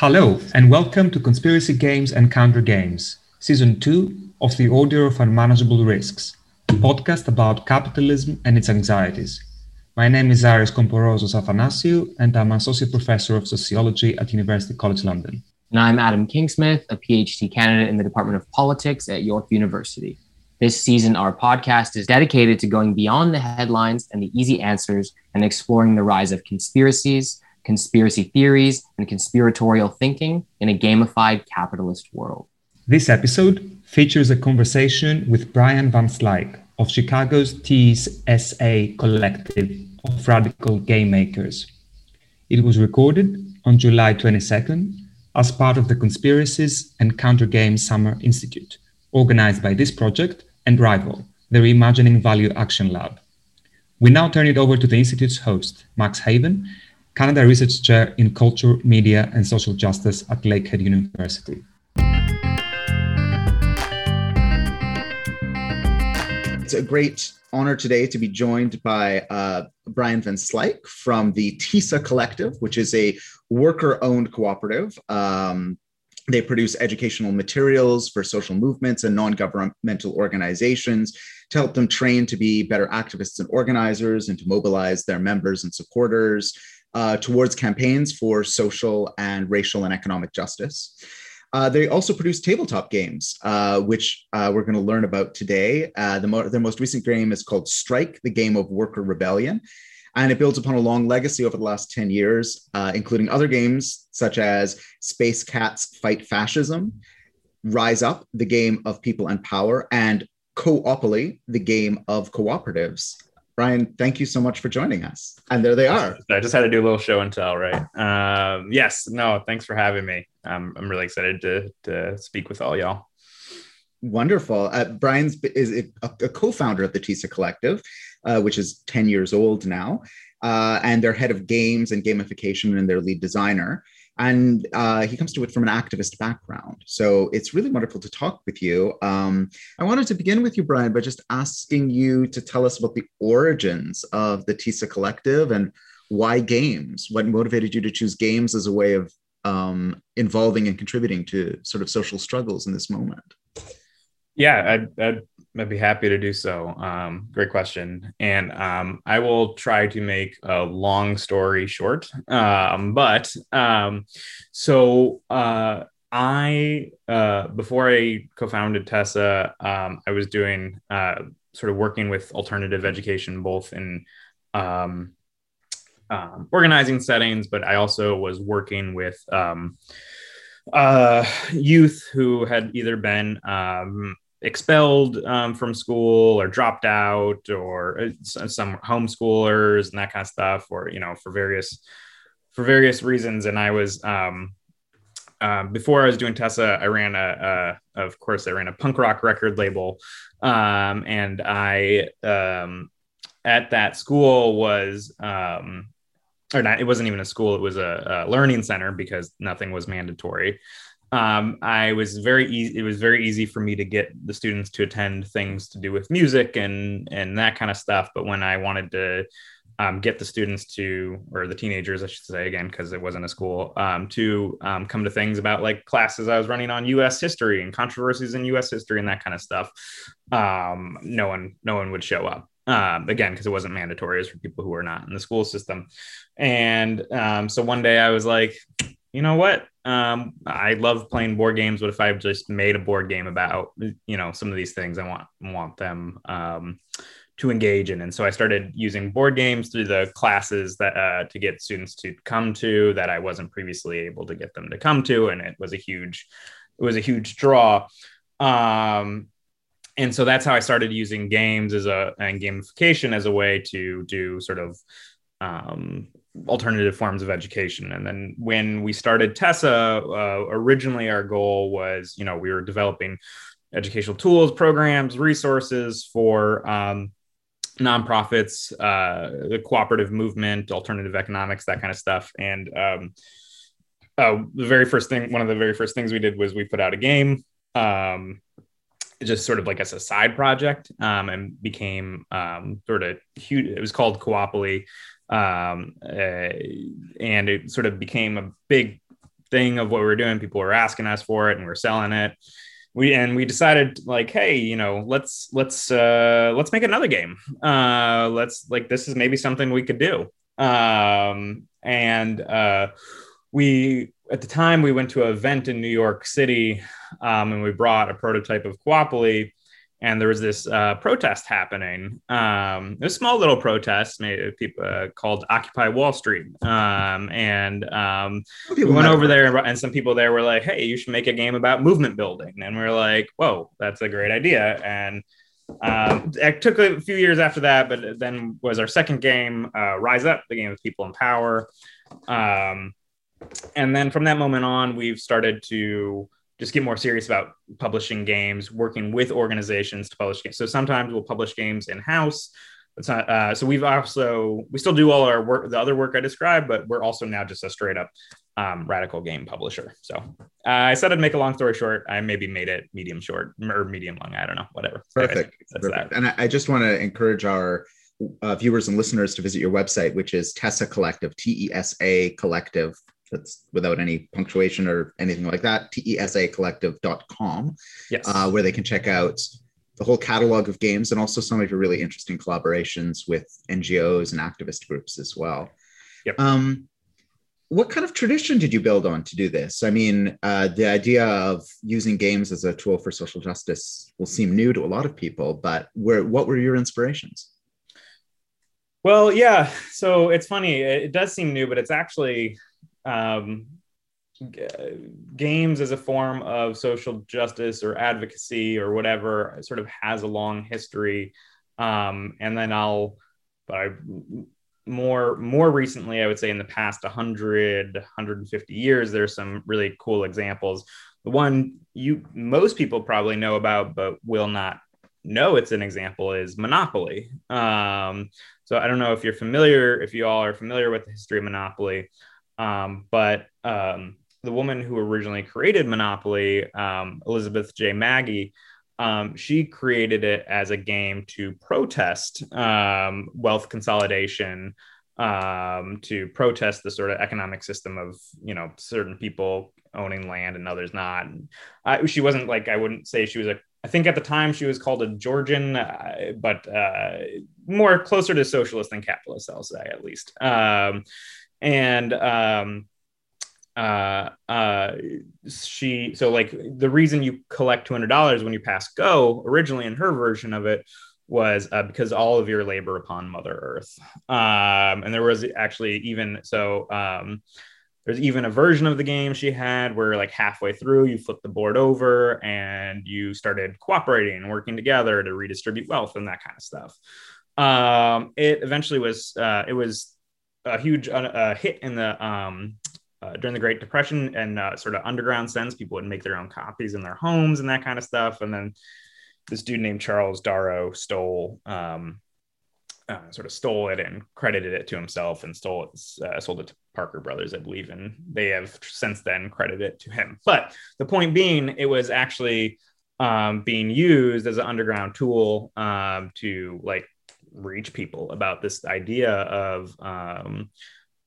Hello, and welcome to Conspiracy Games and Counter Games, Season 2 of The Order of Unmanageable Risks, a podcast about capitalism and its anxieties. My name is Aris Komporozos Athanasiou, and I'm Associate Professor of Sociology at University College London. And I'm Adam Kingsmith, a PhD candidate in the Department of Politics at York University. This season, our podcast is dedicated to going beyond the headlines and the easy answers and exploring the rise of conspiracies, conspiracy theories, and conspiratorial thinking in a gamified capitalist world. This episode features a conversation with Brian Van Slyke of Chicago's TESA Collective of Radical Game Makers. It was recorded on July 22nd as part of the Conspiracies and Counter Games Summer Institute, organized by this project and Rival, the Reimagining Value Action Lab. We now turn it over to the Institute's host, Max Haiven, Canada Research Chair in Culture, Media and Social Justice at Lakehead University. It's a great honor today to be joined by uh, Brian Van Slyke from the TESA Collective, which is a worker owned cooperative. Um, they produce educational materials for social movements and non governmental organizations to help them train to be better activists and organizers and to mobilize their members and supporters uh, towards campaigns for social and racial and economic justice. Uh, they also produce tabletop games, uh, which uh, we're going to learn about today. Uh, the mo- their most recent game is called Strike, the game of worker rebellion. And it builds upon a long legacy over the last 10 years, uh, including other games such as Space Cats Fight Fascism, Rise Up, the game of people and power, and Coopoly, the game of cooperatives. Brian, thank you so much for joining us. And there they are. I just had to do a little show and tell, right? Um, yes, no, thanks for having me. Um, I'm really excited to, to speak with all y'all. Wonderful. Uh, Brian's is a, a, co-founder of the TESA Collective, uh, which is 10 years old now, uh, and they're head of games and gamification and their lead designer and uh, he comes to it from an activist background. So it's really wonderful to talk with you. Um, I wanted to begin with you, Brian, by just asking you to tell us about the origins of the TESA Collective and why games. What motivated you to choose games as a way of um, involving and contributing to sort of social struggles in this moment? Yeah, I'd, I'd I'd be happy to do so. Um, great question. And um, I will try to make a long story short. Um, but um, so uh, I, uh, before I co founded TESA, um, I was doing uh, sort of working with alternative education, both in um, organizing settings, but I also was working with uh, youth who had either been um, expelled um, from school or dropped out or uh, some homeschoolers and that kind of stuff or you know for various for various reasons. And i was um, uh, before i was doing TESA i ran a, a, of course i ran a punk rock record label. Um, and i um, at that school was um, or not it wasn't even a school it was a, a learning center because nothing was mandatory um, I was very easy. It was very easy for me to get the students to attend things to do with music and and that kind of stuff. But when I wanted to um, get the students to, or the teenagers, I should say again, because it wasn't a school, um, to um, come to things about like classes I was running on U.S. history and controversies in U.S. history and that kind of stuff. Um, no one, no one would show up. Um, again, because it wasn't mandatory, was for people who were not in the school system. And um, so one day I was like, you know what? Um, I love playing board games. What if I just made a board game about, you know, some of these things I want want them um, to engage in? And so I started using board games through the classes that uh, to get students to come to that I wasn't previously able to get them to come to, and it was a huge, it was a huge draw. Um, and so that's how I started using games as a and gamification as a way to do sort of um, alternative forms of education. And then when we started TESA, uh, originally our goal was, you know, we were developing educational tools, programs, resources for um, nonprofits, uh, the cooperative movement, alternative economics, that kind of stuff. And um, uh, the very first thing, one of the very first things we did was we put out a game. Um, just sort of like as a side project um, and became um, sort of huge. It was called Coopoly um, uh, and it sort of became a big thing of what we were doing. People were asking us for it, and we are selling it. We and we decided like, hey, you know, let's let's uh, let's make another game. Uh, let's like this is maybe something we could do. Um, and uh, we at the time we went to an event in New York City, um, and we brought a prototype of Coopoly and there was this uh, protest happening. Um, it was a small little protest, maybe people uh, called Occupy Wall Street, um, and um, we went over there, and some people there were like, "Hey, you should make a game about movement building," and we are like, "Whoa, that's a great idea!" And um, it took a few years after that, but then was our second game, uh, Rise Up, the game of people in power. Um, and then from that moment on, we've started to just get more serious about publishing games, working with organizations to publish games. So sometimes we'll publish games in house. It's not. Uh, so we've also we still do all our work, the other work I described, but we're also now just a straight up um, radical game publisher. So uh, I said I'd make a long story short. I maybe made it medium short or medium long. I don't know. Whatever. Perfect. Perfect. And I just want to encourage our uh, viewers and listeners to visit your website, which is TESA Collective, T E S A Collective that's without any punctuation or anything like that, tesacollective.com, yes. Uh, where they can check out the whole catalog of games and also some of your really interesting collaborations with NGOs and activist groups as well. Yep. Um, what kind of tradition did you build on to do this? I mean, uh, the idea of using games as a tool for social justice will seem new to a lot of people, but where, what were your inspirations? Well, yeah. So it's funny. It does seem new, but it's actually um, g- games as a form of social justice or advocacy or whatever sort of has a long history. Um, and then I'll, but I, more more recently, I would say in the past 100, 150 years, there's some really cool examples. The one you most people probably know about, but will not know it's an example is Monopoly. Um, so I don't know if you're familiar, if you all are familiar with the history of Monopoly. Um, but um, the woman who originally created Monopoly, um, Elizabeth J. Magie, um, she created it as a game to protest um, wealth consolidation, um, to protest the sort of economic system of you know certain people owning land and others not. I, she wasn't like I wouldn't say she was a. I think at the time she was called a Georgian, uh, but uh, more closer to socialist than capitalist, I'll say at least. Um, and um, uh, uh, she so like the reason you collect two hundred dollars when you pass go originally in her version of it was uh, because all of your labor upon Mother Earth, um, and there was actually even so. Um, there's even a version of the game she had where like halfway through you flip the board over and you started cooperating and working together to redistribute wealth and that kind of stuff um, it eventually was uh, it was a huge uh, hit in the um, uh, during the Great Depression and uh, sort of underground sense. People would make their own copies in their homes and that kind of stuff. And then this dude named Charles Darrow stole, um, uh, sort of stole it and credited it to himself and stole it, uh, sold it to Parker Brothers, I believe, and they have since then credited it to him. But the point being, it was actually um, being used as an underground tool um, to like reach people about this idea of um,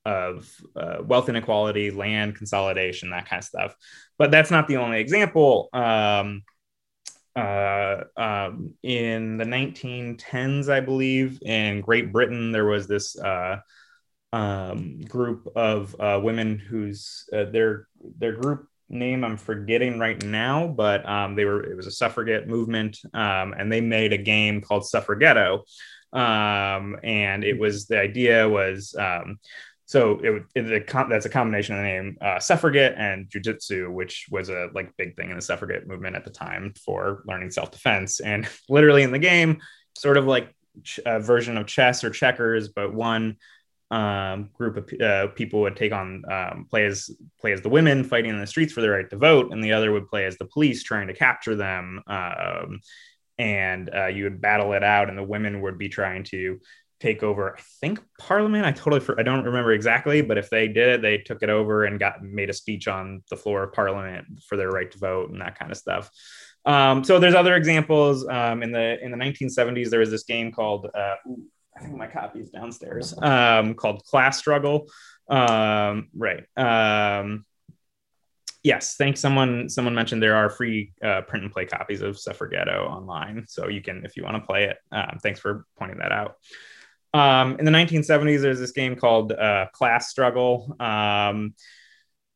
of uh, wealth inequality, land consolidation, that kind of stuff. But that's not the only example. Um, uh, um, in the 1910s, I believe, in Great Britain, there was this uh, um, group of uh, women whose uh, their their group name I'm forgetting right now, but um, they were it was a suffragette movement, um, and they made a game called Suffragetto, um, and it was the idea was um, so it, it, that's a combination of the name uh, suffragette and jujitsu, which was a like big thing in the suffragette movement at the time for learning self defense. And literally in the game, sort of like a version of chess or checkers, but one um, group of uh, people would take on um, play as play as the women fighting in the streets for the right to vote, and the other would play as the police trying to capture them. Um, and uh, you would battle it out, and the women would be trying to take over. I think Parliament. I totally I don't remember exactly, but if they did it, they took it over and got made a speech on the floor of Parliament for their right to vote and that kind of stuff. Um, so there's other examples. Um, in the in the 1970s, there was this game called uh, I think my copy is downstairs um, called Class Struggle. Um, right. Yes, thanks. Someone someone mentioned there are free uh, print and play copies of Suffragetto online, so you can if you want to play it. Um, thanks for pointing that out. Um, in the 1970s, there's this game called uh, Class Struggle. Um,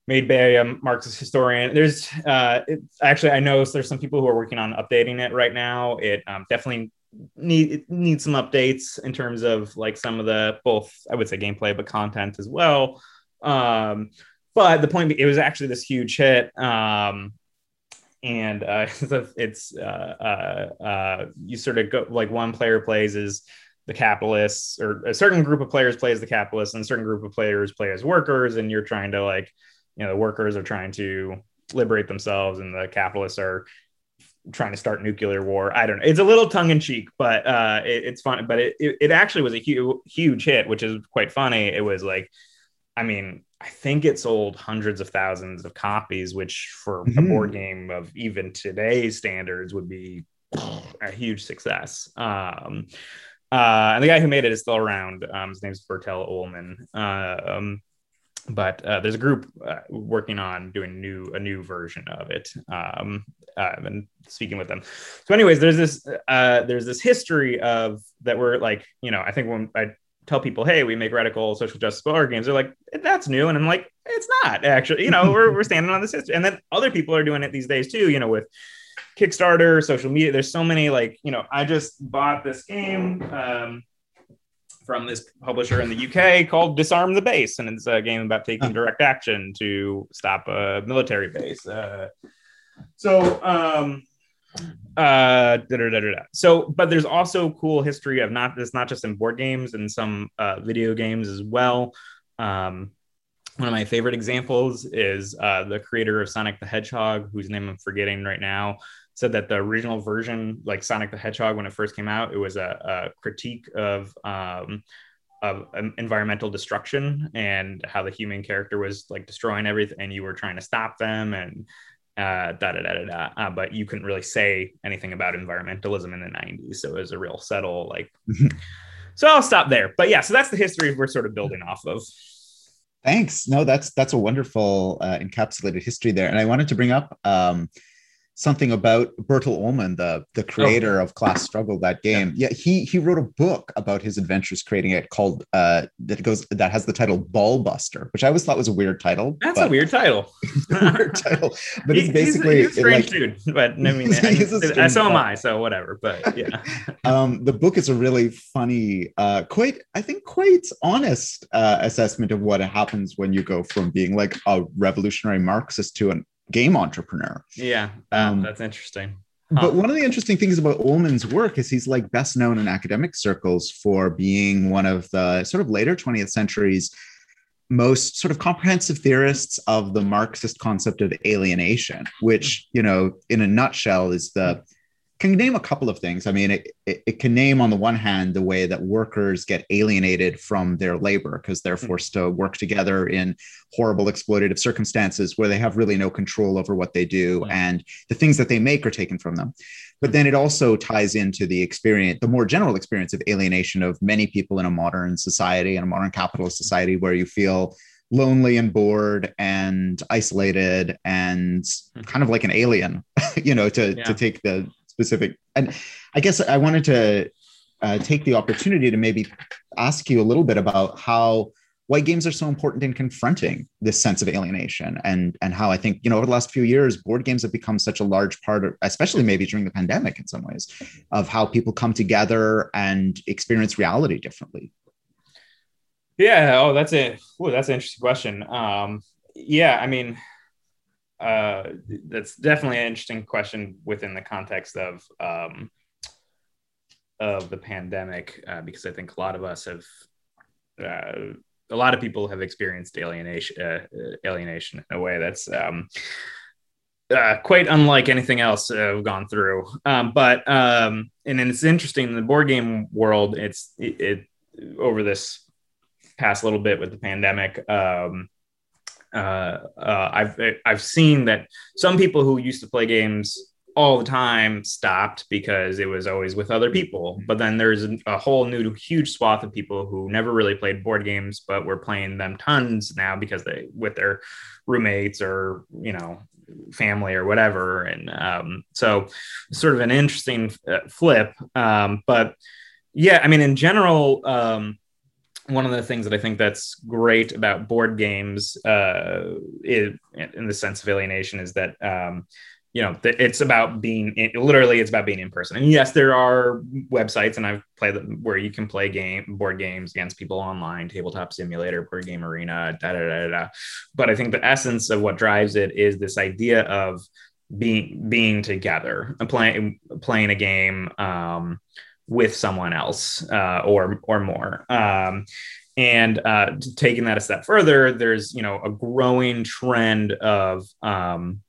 made by a Marxist historian. There's uh, actually I know there's some people who are working on updating it right now. It um, definitely need it needs some updates in terms of like some of the both I would say gameplay but content as well. Um, but the point it was actually this huge hit. Um, and uh, it's uh, uh, uh, you sort of go like one player plays as the capitalists or a certain group of players plays the capitalists and a certain group of players play as workers and you're trying to like you know the workers are trying to liberate themselves and the capitalists are trying to start nuclear war i don't know it's a little tongue-in-cheek but uh it, it's fun but it, it, it actually was a huge huge hit which is quite funny it was like i mean i think it sold hundreds of thousands of copies which for mm-hmm. a board game of even today's standards would be a huge success um uh, and the guy who made it is still around. Um, his name's Bertell Ollman. Uh, um, but uh, there's a group uh, working on doing new a new version of it um, uh, and speaking with them so anyways there's this uh, there's this history of that we're like you know i think when i tell people hey we make radical social justice board games. They're like that's new. And i'm like it's not actually. You know we're, we're standing on this history. And then other people are doing it these days too you know with kickstarter social media. There's so many like you know i just bought this game um, from this publisher in the UK called Disarm the Base, and it's a game about taking direct action to stop a military base. Uh, so, um, uh, da, da, da, so, but there's also cool history of not it's not just in board games and some uh, video games as well. Um, one of my favorite examples is uh, the creator of Sonic the Hedgehog, whose name I'm forgetting right now said that the original version, like Sonic the Hedgehog, when it first came out, it was a, a critique of um, of environmental destruction and how the human character was like destroying everything, and you were trying to stop them, and uh, da da da da da. Uh, but you couldn't really say anything about environmentalism in the '90s, so it was a real subtle like. so I'll stop there. But yeah, so that's the history we're sort of building off of. Thanks. No, that's that's a wonderful uh, encapsulated history there, and I wanted to bring up. Um, something about Bertell Ollman, the the creator oh. of Class Struggle, that game. Yeah. yeah. he he wrote a book about his adventures creating it called uh that goes that has the title Ball Buster, which I always thought was a weird title. That's a weird title. a weird title, but it's basically he's, he's a strange like, dude. But I mean, I, so am I. So whatever. But yeah, um, the book is a really funny, uh, quite I think quite honest uh, assessment of what happens when you go from being like a revolutionary Marxist to an game entrepreneur. Yeah, um, that's interesting. Huh. But one of the interesting things about Ollman's work is he's like best known in academic circles for being one of the sort of later 20th century's most sort of comprehensive theorists of the Marxist concept of alienation, which, you know, in a nutshell is the can name a couple of things. I mean, it, it, it, can name on the one hand the way that workers get alienated from their labor because they're hmm. forced to work together in horrible exploitative circumstances where they have really no control over what they do and the things that they make are taken from them. But then it also ties into the experience, the more general experience of alienation of many people in a modern society and a modern capitalist society where you feel lonely and bored and isolated and hmm. kind of like an alien, you know, to, yeah. to take the specific. And I guess I wanted to uh, take the opportunity to maybe ask you a little bit about how why games are so important in confronting this sense of alienation and and how I think you know over the last few years board games have become such a large part of especially maybe during the pandemic in some ways of how people come together and experience reality differently. Yeah, oh that's a oh, that's an interesting question. Um yeah, I mean uh, that's definitely an interesting question within the context of um, of the pandemic, uh, because I think a lot of us have, uh, a lot of people have experienced alienation, uh, alienation in a way that's um, uh, quite unlike anything else we've gone through. Um, but um, and it's interesting in the board game world. It's it, it over this past little bit with the pandemic. Um, uh, uh, I've I've seen that some people who used to play games all the time stopped because it was always with other people. But then there's a whole new huge swath of people who never really played board games, but were playing them tons now because they with their roommates or you know family or whatever. And um, so, sort of an interesting uh, flip. Um, but yeah, I mean, in general. Um, one of the things that I think that's great about board games, uh, is, in the sense of alienation, is that um, you know it's about being in, literally it's about being in person and yes there are websites and i've played them where you can play game board games against people online tabletop simulator board game arena da, da, da, da. but i think the essence of what drives it is this idea of being being together playing playing a game um, with someone else uh, or or more. Um, and uh, taking that a step further there's you know a growing trend of um,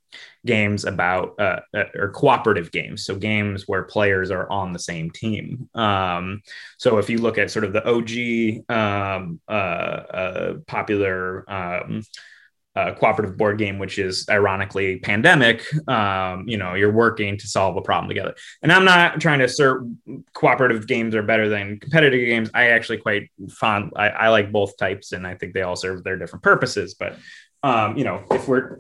games about uh, uh, or cooperative games. So games where players are on the same team. Um, so if you look at sort of the og um, uh, uh popular um, uh, cooperative board game, which is ironically pandemic. Um, you know, you're working to solve a problem together. And I'm not trying to assert cooperative games are better than competitive games. I actually quite fond. I, I like both types, and I think they all serve their different purposes. But um, you know, if we're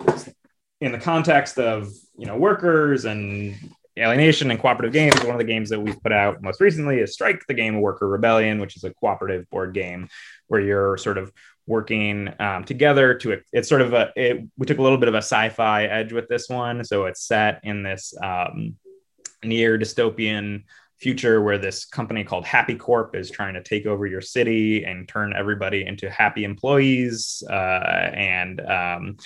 in the context of you know workers and alienation and cooperative games one of the games that we've put out most recently is strike the game of worker rebellion which is a cooperative board game where you're sort of working um, together to it's sort of a it, we took a little bit of a sci-fi edge with this one. So it's set in this um, near dystopian future where this company called happy corp is trying to take over your city and turn everybody into happy employees uh, and um,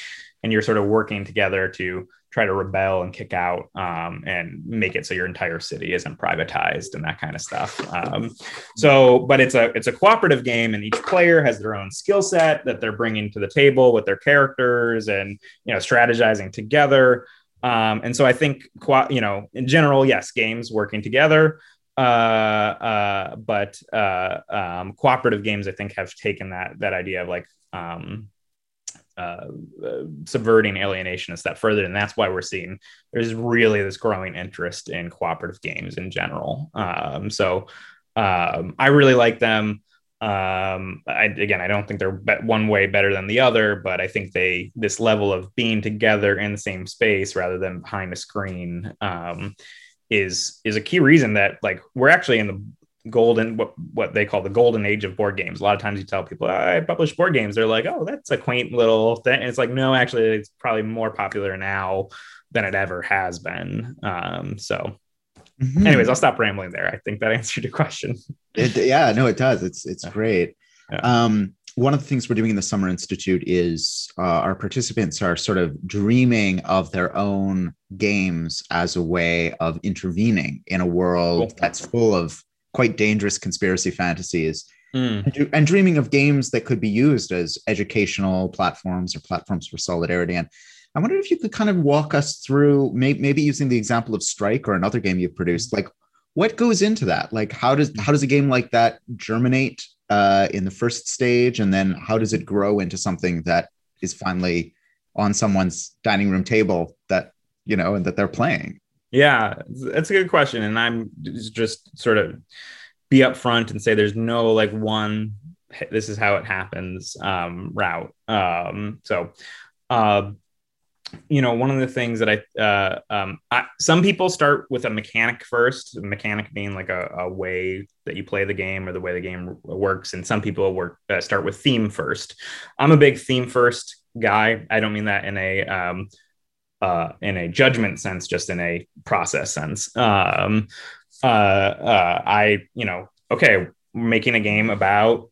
and you're sort of working together to try to rebel and kick out um, and make it so your entire city isn't privatized and that kind of stuff. Um, so, but it's a it's a cooperative game, and each player has their own skill set that they're bringing to the table with their characters and you know strategizing together. Um, and so I think you know in general, yes, games working together. Uh, uh, but uh, um, cooperative games, I think, have taken that that idea of like um, uh, uh, subverting alienation a step further. And that's why we're seeing there's really this growing interest in cooperative games in general. Um, so um, I really like them. Um, I, again, I don't think they're be- one way better than the other, but I think they this level of being together in the same space rather than behind a screen um, is is a key reason that like we're actually in the golden what what they call the golden age of board games. A lot of times you tell people I publish board games, they're like, "Oh, that's a quaint little thing." And it's like, no, actually, it's probably more popular now than it ever has been. Um, so, mm-hmm. anyways, I'll stop rambling there. I think that answered your question. It, yeah, no, it does. It's it's great. Yeah. Um, one of the things we're doing in the Summer Institute is uh, our participants are sort of dreaming of their own games as a way of intervening in a world cool. that's full of quite dangerous conspiracy fantasies. Mm. and, and, dreaming of games that could be used as educational platforms or platforms for solidarity. And i wonder if you could kind of walk us through may, maybe using the example of strike or another game you've produced like what goes into that? Like how does how does a game like that germinate uh, in the first stage? And then how does it grow into something that is finally on someone's dining room table that you know and that they're playing yeah, that's a good question. And I'm just sort of be upfront and say there's no like one, this is how it happens um, route. Um, so, uh, you know, one of the things that I, uh, um, I, some people start with a mechanic first, mechanic being like a, a, way that you play the game or the way the game works. And some people work uh, start with theme first. I'm a big theme first guy. I don't mean that in a, um, uh, in a judgment sense, just in a process sense. Um, uh, uh, I, you know, okay, making a game about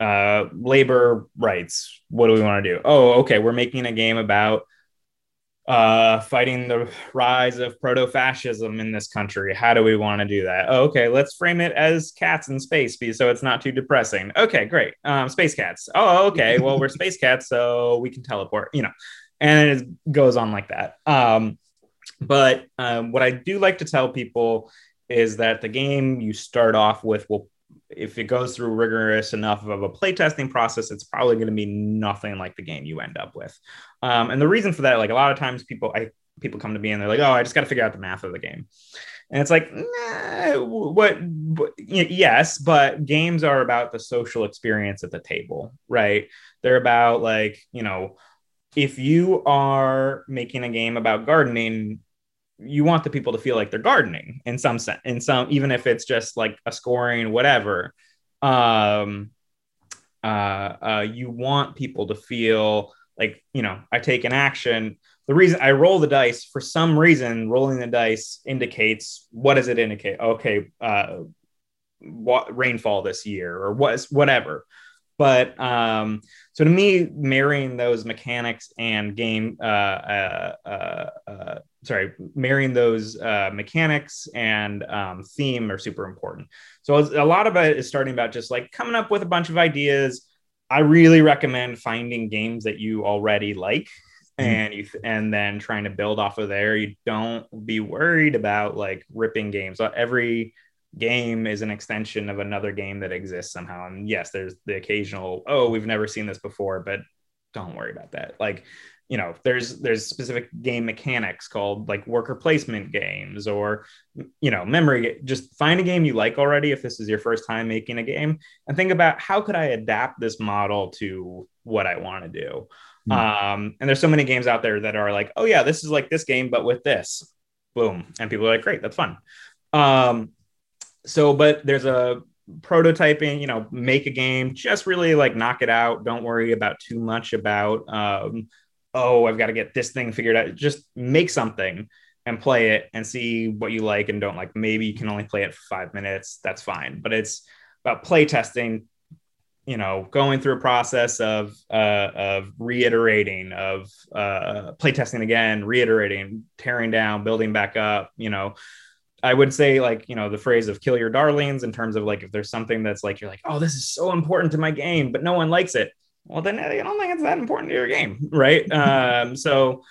uh, labor rights. What do we want to do? Oh, okay, we're making a game about uh, fighting the rise of proto fascism in this country. How do we want to do that? Oh, okay, let's frame it as cats in space so it's not too depressing. Okay, great. Um, space cats. Oh, okay. Well, we're space cats, so we can teleport, you know and it goes on like that. Um, but um, what I do like to tell people is that the game you start off with will, if it goes through rigorous enough of a playtesting process, it's probably going to be nothing like the game you end up with. Um, and the reason for that, like a lot of times people, I people come to me and they're like, "Oh, I just got to figure out the math of the game," and it's like, nah, what, what? Yes, but games are about the social experience at the table, right? They're about like you know, if you are making a game about gardening, you want the people to feel like they're gardening in some sense, in some even if it's just like a scoring whatever. Um, uh, uh, you want people to feel like you know I take an action the reason I roll the dice for some reason, rolling the dice indicates what does it indicate? Okay, uh, what rainfall this year or what whatever. But um, so to me, marrying those mechanics and game, uh, uh, uh, uh sorry, marrying those uh, mechanics and um, theme are super important. So a lot of it is starting about just like coming up with a bunch of ideas. I really recommend finding games that you already like Mm-hmm. and you and then trying to build off of there you don't be worried about like ripping games every game is an extension of another game that exists somehow. And yes there's the occasional oh we've never seen this before but don't worry about that. Like you know there's there's specific game mechanics called like worker placement games or you know memory just find a game you like already if this is your first time making a game and think about how could i adapt this model to what i want to do? Mm. Um, and there's so many games out there that are like, oh yeah, this is like this game, but with this, boom, and people are like, great, that's fun. Um, so, but there's a prototyping, you know, make a game, just really like knock it out. Don't worry about too much about, um, oh, I've got to get this thing figured out. Just make something and play it and see what you like and don't like. Maybe you can only play it for five minutes. That's fine. But it's about play testing, you know going through a process of uh, of reiterating of uh, play testing again reiterating tearing down building back up you know i would say like you know the phrase of kill your darlings in terms of like if there's something that's like you're like oh this is so important to my game but no one likes it. Well then i don't think it's that important to your game right? Um, so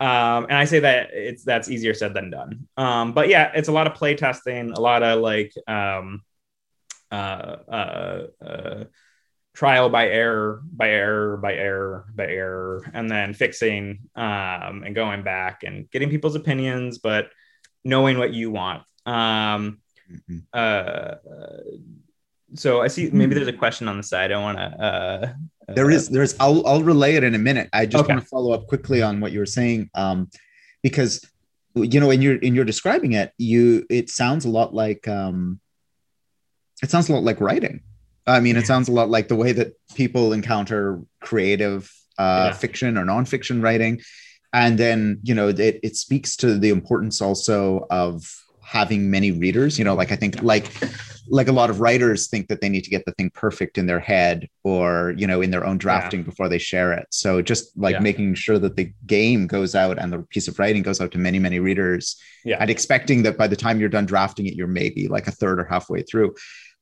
um, and I say that it's that's easier said than done. Um, but yeah, it's a lot of play testing, a lot of like um, uh, uh, uh, trial by error by error by error by error and then fixing um, and going back and getting people's opinions. But knowing what you want um, mm-hmm. uh, so i see maybe there's a question on the side i want to uh, there is there's I'll, I'll relay it in a minute i just okay. want to follow up quickly on what you were saying um, because you know when you're in you're describing it you it sounds a lot like um, it sounds a lot like writing I mean, it sounds a lot like the way that people encounter creative uh, yeah. fiction or nonfiction writing. And then, you know, it, it speaks to the importance also of having many readers. You know, like I think like like a lot of writers think that they need to get the thing perfect in their head or you know in their own drafting yeah. before they share it so just like yeah. making sure that the game goes out and the piece of writing goes out to many many readers yeah. and expecting that by the time you're done drafting it you're maybe like a third or halfway through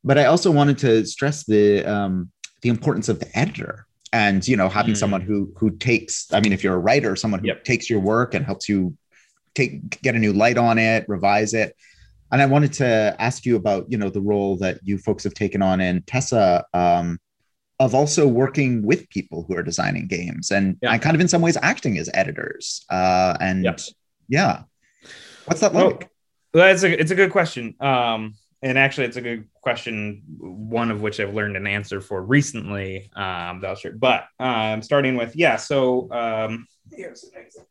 but I also wanted to stress the um, the importance of the editor and you know having mm. someone who who takes i mean if you're a writer someone who yep. takes your work and helps you take get a new light on it revise it and i wanted to ask you about you know the role that you folks have taken on in TESA um, of also working with people who are designing games and, yeah. and kind of in some ways acting as editors uh, and yep. yeah what's that like well, it's a it's a good question um, and actually it's a good question one of which i've learned an answer for recently um that sure. but um starting with yeah so um here's an example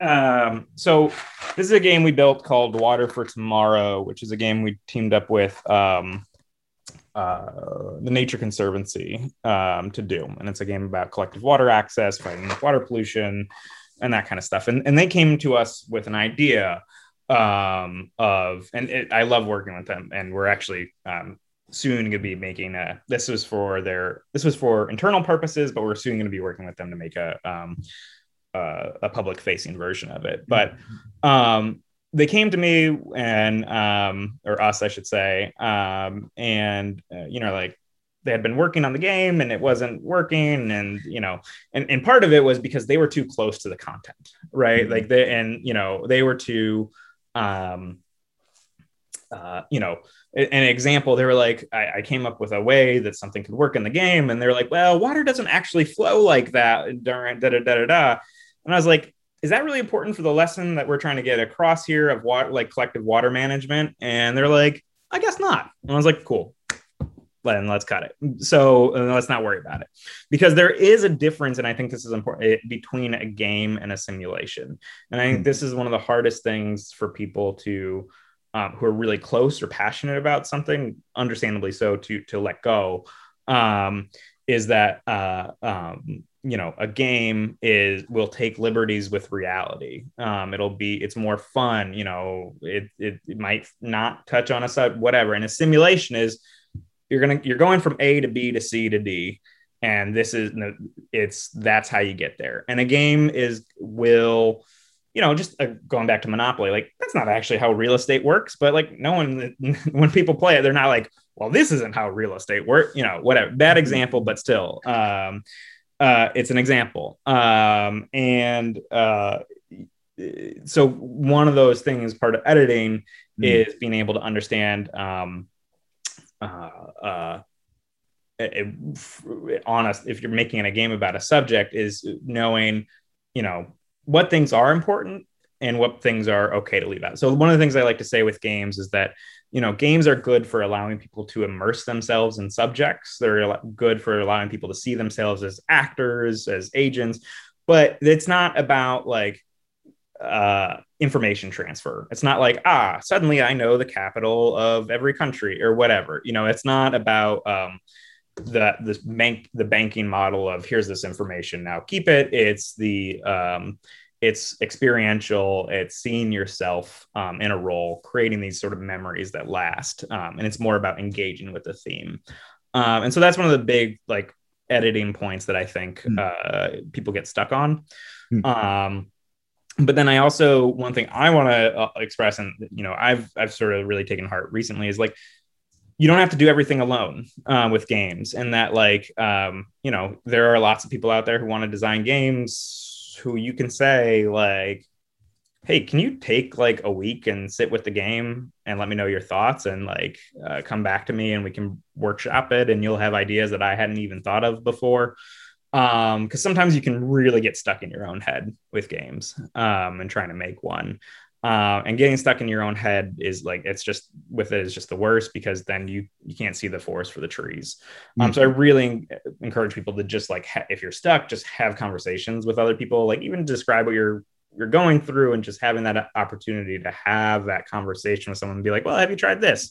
um so this is a game we built called water for tomorrow which is a game we teamed up with um uh, the Nature Conservancy um, to do. And it's a game about collective water access, fighting water pollution, and that kind of stuff. And, and they came to us with an idea um, of, and it, I love working with them. And we're actually um, soon going to be making a. This was for their. This was for internal purposes, but we're soon going to be working with them to make a um, uh, a public facing version of it. But um, they came to me and um, or us, I should say, um, and uh, you know, like they had been working on the game and it wasn't working and you know and, and part of it was because they were too close to the content right mm-hmm. like they and you know they were too um, uh, you know, an example, they were like, I, I, came up with a way that something could work in the game. And they're like, well, water doesn't actually flow like that during da da da da da. And I was like, is that really important for the lesson that we're trying to get across here of what like collective water management? And they're like, I guess not. And I was like, cool. Then let's cut it. So uh, let's not worry about it because there is a difference, and I think this is important eh, between a game and a simulation. And I think mm-hmm. this is one of the hardest things for people to um, who are really close or passionate about something, understandably so, to to let go. Um, is that uh, um, you know a game is will take liberties with reality um it'll be it's more fun you know it it, it might not touch on a side whatever and a simulation is you're gonna you're going from a to b to c to d and this is it's that's how you get there and a game is will you know just uh, going back to monopoly like that's not actually how real estate works but like no one when people play it they're not like well this isn't how real estate works you know whatever bad mm-hmm. example but still um uh, it's an example. Um, and uh, so one of those things, part of editing, mm. is being able to understand um, uh, uh, honest if you're making a game about a subject is knowing you know what things are important and what things are okay to leave out. So one of the things i like to say with games is that you know games are good for allowing people to immerse themselves in subjects. They're good for allowing people to see themselves as actors as agents but it's not about like uh, information transfer. It's not like ah suddenly i know the capital of every country or whatever. You know it's not about um, the this bank the banking model of here's this information now keep it. It's the um, it's experiential. It's seeing yourself um, in a role creating these sort of memories that last um, and it's more about engaging with the theme. Um, and so that's one of the big like editing points that i think mm. uh, people get stuck on. Mm. But then i also one thing i want to uh, express and you know i've i've sort of really taken heart recently is like you don't have to do everything alone uh, with games and that like um, you know there are lots of people out there who want to design games who you can say like hey can you take like a week and sit with the game and let me know your thoughts and like uh, come back to me and we can workshop it and you'll have ideas that i hadn't even thought of before um because sometimes you can really get stuck in your own head with games um and trying to make one uh, and getting stuck in your own head is like it's just with it is just the worst because then you you can't see the forest for the trees. Um, mm-hmm. So I really encourage people to just like ha- if you're stuck, just have conversations with other people. Like even describe what you're you're going through, and just having that opportunity to have that conversation with someone and be like, "Well, have you tried this?"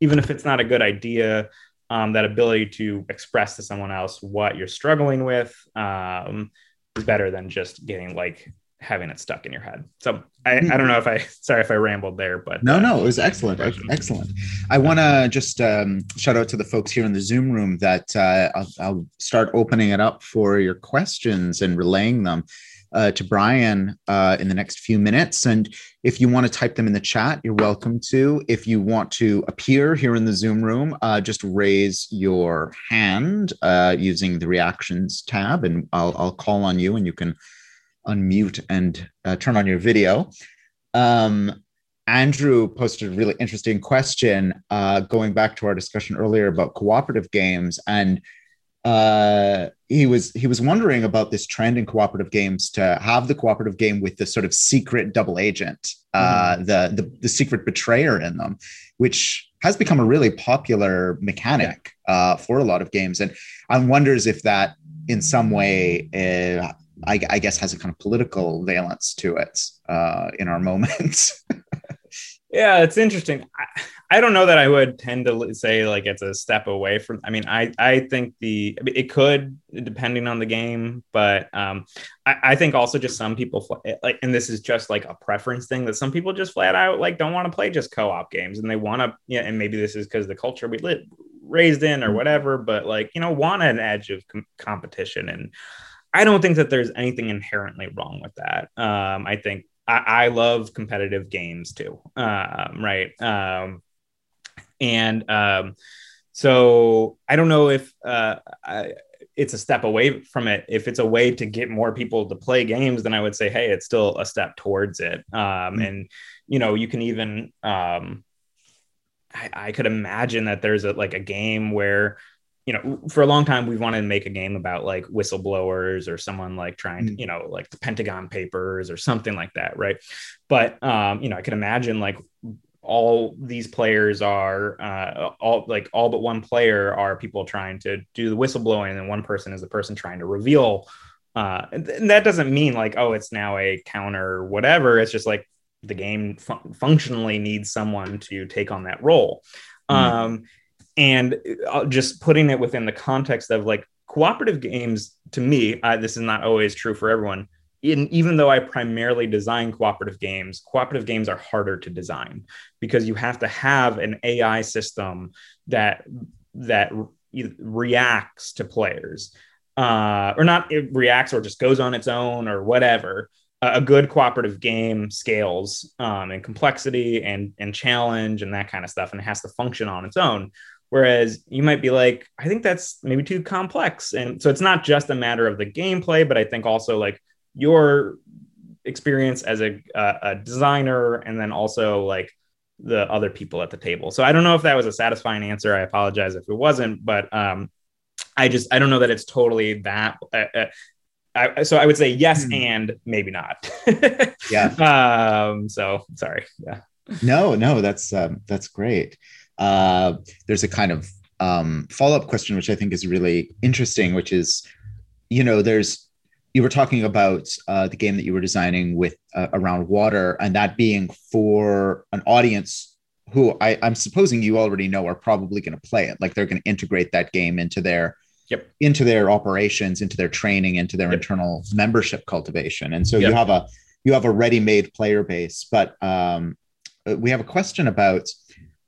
Even if it's not a good idea, um, that ability to express to someone else what you're struggling with um, is better than just getting like having it stuck in your head. So I, I don't know if I sorry if I rambled there, but no, uh, no, it was excellent, excellent. I want to just um, shout out to the folks here in the Zoom room that uh, I'll, I'll, start opening it up for your questions and relaying them. Uh, to Brian uh, in the next few minutes. And if you want to type them in the chat, you're welcome to. If you want to appear here in the Zoom room, uh, just raise your hand uh, using the reactions tab, and I'll, I'll call on you and you can unmute and uh, turn on your video. Um, Andrew posted a really interesting question uh, going back to our discussion earlier about cooperative games, and uh, he was he was wondering about this trend in cooperative games to have the cooperative game with the sort of secret double agent, uh, mm-hmm. the, the the secret betrayer in them, which has become a really popular mechanic uh, for a lot of games, and I wonders if that in some way uh, I, I, guess has a kind of political valence to it uh, in our moment. Yeah, it's interesting. I, I, don't know that I would tend to say like it's a step away from. I mean, I I think the it could depending on the game, but um, I, I think also just some people like, and this is just like a preference thing that some people just flat out like don't want to play just co-op games and they want to yeah, and maybe this is because the culture we live raised in or mm-hmm. whatever, but like you know want an edge of com- competition and I don't think that there's anything inherently wrong with that. Um, I think I, I, love competitive games too, um, right? Um, and um, so I don't know if uh, I, it's a step away from it. If it's a way to get more people to play games, then I would say, hey, it's still a step towards it. Um, mm-hmm. And you know, you can even um, I, I could imagine that there's a like a game where you know, for a long time we've wanted to make a game about like whistleblowers or someone like trying to, Mm. you know, like the Pentagon Papers or something like that, right? But um, you know, I can imagine like all these players are uh, all like all but one player are people trying to do the whistleblowing, and then one person is the person trying to reveal. Uh, and, that doesn't mean like oh, it's now a counter whatever. It's just like the game fun- functionally needs someone to take on that role. Mhm. Um, and uh, just putting it within the context of like cooperative games to me uh, this is not always true for everyone. In, even though i primarily design cooperative games cooperative games are harder to design because you have to have an ai system that that re- reacts to players. Uh, or not it reacts or just goes on its own or whatever. A good cooperative game scales um, in complexity and and challenge and that kind of stuff and it has to function on its own whereas you might be like i think that's maybe too complex and so it's not just a matter of the gameplay but i think also like your experience as a, a, a designer and then also like the other people at the table so i don't know if that was a satisfying answer i apologize if it wasn't but um i just i don't know that it's totally that uh, uh, I, so i would say yes Hmm. and maybe not Yeah. um so sorry yeah No, no, that's um, that's great. Uh, there's a kind of um, follow up question which I think is really interesting, which is, you know, there's you were talking about uh, the game that you were designing with uh, around water, and that being for an audience who I, I'm supposing you already know are probably going to play it, like they're going to integrate that game into their Yep. into their operations, into their training, into their Yep. internal membership cultivation, and so Yep. you have a you have a ready-made player base, but um, we have a question about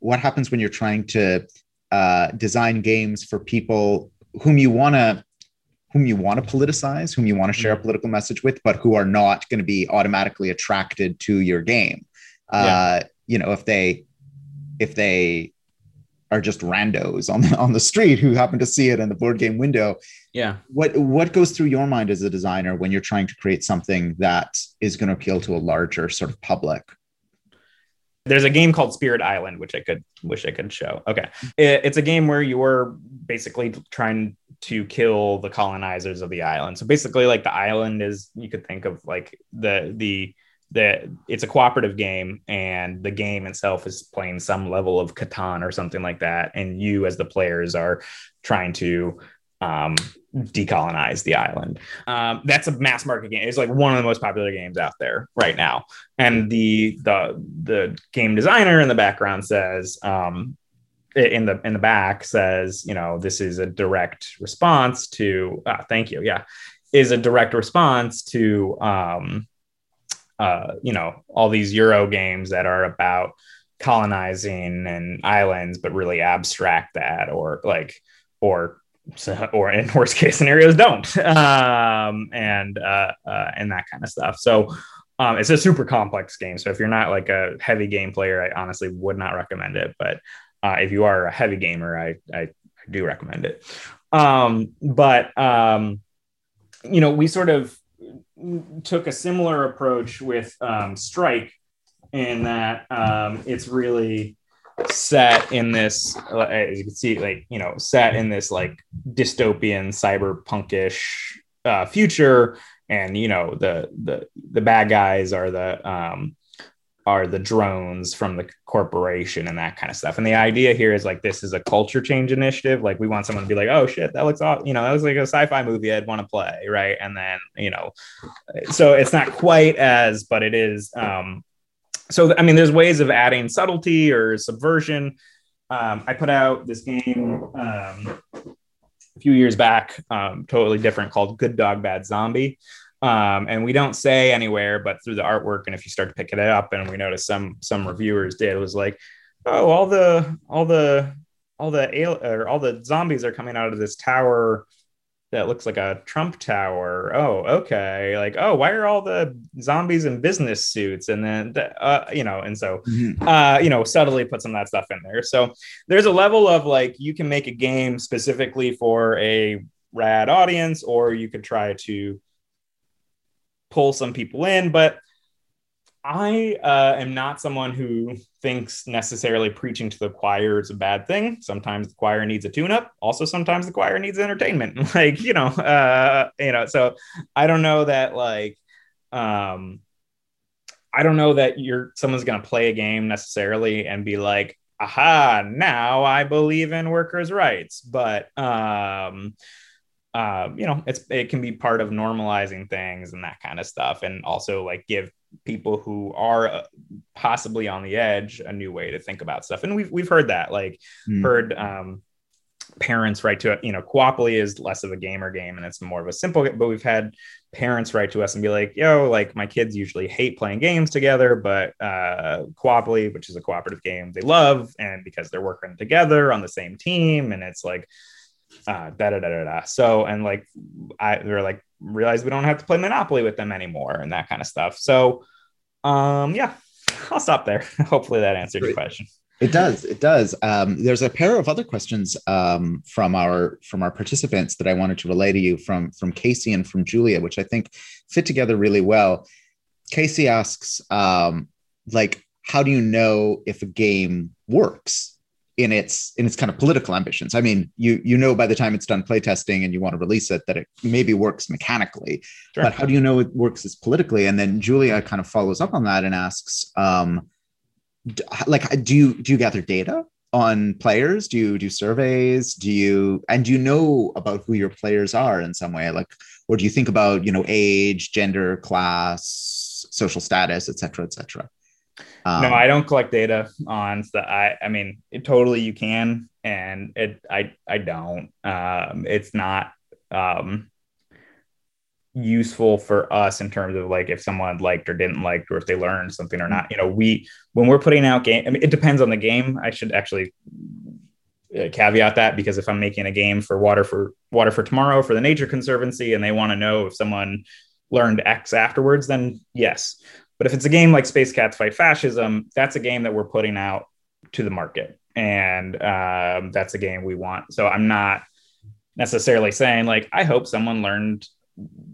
what happens when you're trying to uh, design games for people whom you want to whom you want to politicize whom you want to share a political message with but who are not going to be automatically attracted to your game. Uh, you know if they if they are just randos on the, on the street who happen to see it in the board game window yeah. what what goes through your mind as a designer when you're trying to create something that is going to appeal to a larger sort of public there's a game called Spirit Island, which I could wish I could show. Okay, It- it's a game where you're basically trying to kill the colonizers of the island. So basically, like the island is, you could think of like the the the it's a cooperative game, and the game itself is playing some level of Catan or something like that, and you as the players are trying to um, decolonize the island. Um, that's a mass market game. It's like one of the most popular games out there right now and the the the game designer in the background says um in the in the back says you know this is a direct response to ah, thank you yeah is a direct response to um uh you know all these euro games that are about colonizing and islands but really abstract that or like or or in worst case scenarios don't um and uh, uh and that kind of stuff so um, it's a super complex game. So if you're not like a heavy game player, I honestly would not recommend it. But uh, if you are a heavy gamer, I, I, do recommend it. Um, but, um, you know, we sort of took a similar approach with um, Strike in that um, it's really set in this, as you can see, like, you know, set in this like dystopian cyberpunkish uh, future. And you know the the the bad guys are the um are the drones from the corporation and that kind of stuff. And the idea here is like this is a culture change initiative. Like we want someone to be like oh shit that looks awesome you know that looks like a sci-fi movie i'd want to play right? And then you know so it's not quite as but it is um so i mean there's ways of adding subtlety or subversion um, i put out this game um, a few years back, um, totally different, called Good Dog Bad Zombie. Um, and we don't say anywhere, but through the artwork, and if you start to pick it up, and we noticed some some reviewers did, was like, oh, all the all the all the or all the zombies are coming out of this tower that looks like a Trump tower. Oh, okay. Like, oh, why are all the zombies in business suits? And then, uh, you know, and so uh, you know, subtly put some of that stuff in there. So there's a level of like you can make a game specifically for a rad audience, or you could try to pull some people in. But I uh, am not someone who thinks necessarily preaching to the choir is a bad thing. Sometimes the choir needs a tune-up. Also, sometimes the choir needs entertainment. like you know, uh, you know. So I don't know that like, um, I don't know that you're someone's going to play a game necessarily and be like, "Aha! Now I believe in workers' rights." But um, uh, you know, it's it can be part of normalizing things and that kind of stuff, and also like give people who are uh, possibly on the edge a new way to think about stuff. And we've we've heard that, like mm. heard um, parents write to you know, Coopoly is less of a gamer game and it's more of a simple. But we've had parents write to us and be like, "Yo, like my kids usually hate playing games together, but uh, Coopoly, which is a cooperative game, they love, and because they're working together on the same team, and it's like." Uh, da da da da da. So, and like, I we are like, realize we don't have to play Monopoly with them anymore and that kind of stuff. So, um, yeah, I'll stop there. Hopefully that answered your question. It does. It does. Um, there's a pair of other questions um, from our from our participants that I wanted to relay to you from from Casey and from Julia, which I think fit together really well. Casey asks, um, like, how do you know if a game works? In its in its kind of political ambitions. I mean, you you know by the time it's done playtesting and you want to release it that it maybe works mechanically, sure. but how do you know it works as politically? And then Julia kind of follows up on that and asks, um, like, do you do you gather data on players? Do you do surveys? Do you and do you know about who your players are in some way? Like, or do you think about you know age, gender, class, social status, et cetera, et cetera? Um, no, I don't collect data on the. I I mean, it, totally you can, and it I I don't. Um, it's not um useful for us in terms of like if someone liked or didn't like or if they learned something or not. You know, we when we're putting out game, I mean, it depends on the game. I should actually uh, caveat that because if I'm making a game for water for water for tomorrow for the Nature Conservancy and they want to know if someone learned X afterwards, then yes. But if it's a game like Space Cats Fight Fascism, that's a game that we're putting out to the market. And um, that's a game we want. So I'm not necessarily saying, like, I hope someone learned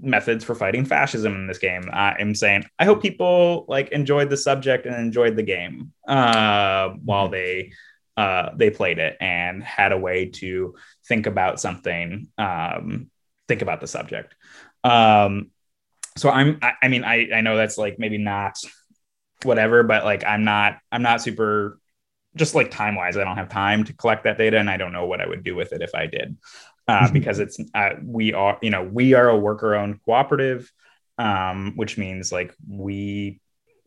methods for fighting fascism in this game. I'm saying, I hope people like enjoyed the subject and enjoyed the game uh, while mm-hmm. they uh, they played it and had a way to think about something, um, think about the subject. Um, so I'm I, I mean I I know that's like maybe not whatever, but like I'm not I'm not super just like time wise, I don't have time to collect that data, and I don't know what I would do with it if I did, uh, mm-hmm. because it's uh, we are you know we are a worker owned cooperative, um, which means like we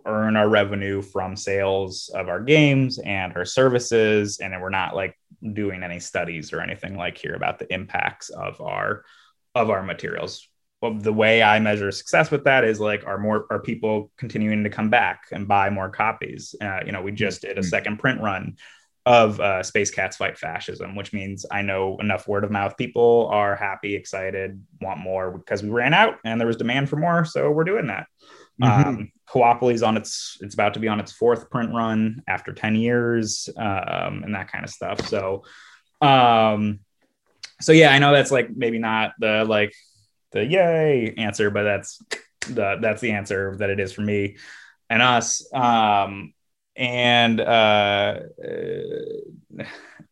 earn our revenue from sales of our games and our services, and we're not like doing any studies or anything like here about the impacts of our of our materials well, the way I measure success with that is like, are more are people continuing to come back and buy more copies? Uh, you know, we just did a mm-hmm. second print run of uh, Space Cats Fight Fascism, which means I know enough word of mouth people are happy, excited, want more because we ran out and there was demand for more, so we're doing that. Mm-hmm. Um, on its it's about to be on its fourth print run after 10 years um, and that kind of stuff. So um so yeah, I know that's like maybe not the like the yay answer, but that's the that's the answer that it is for me and us. Um, and uh, uh,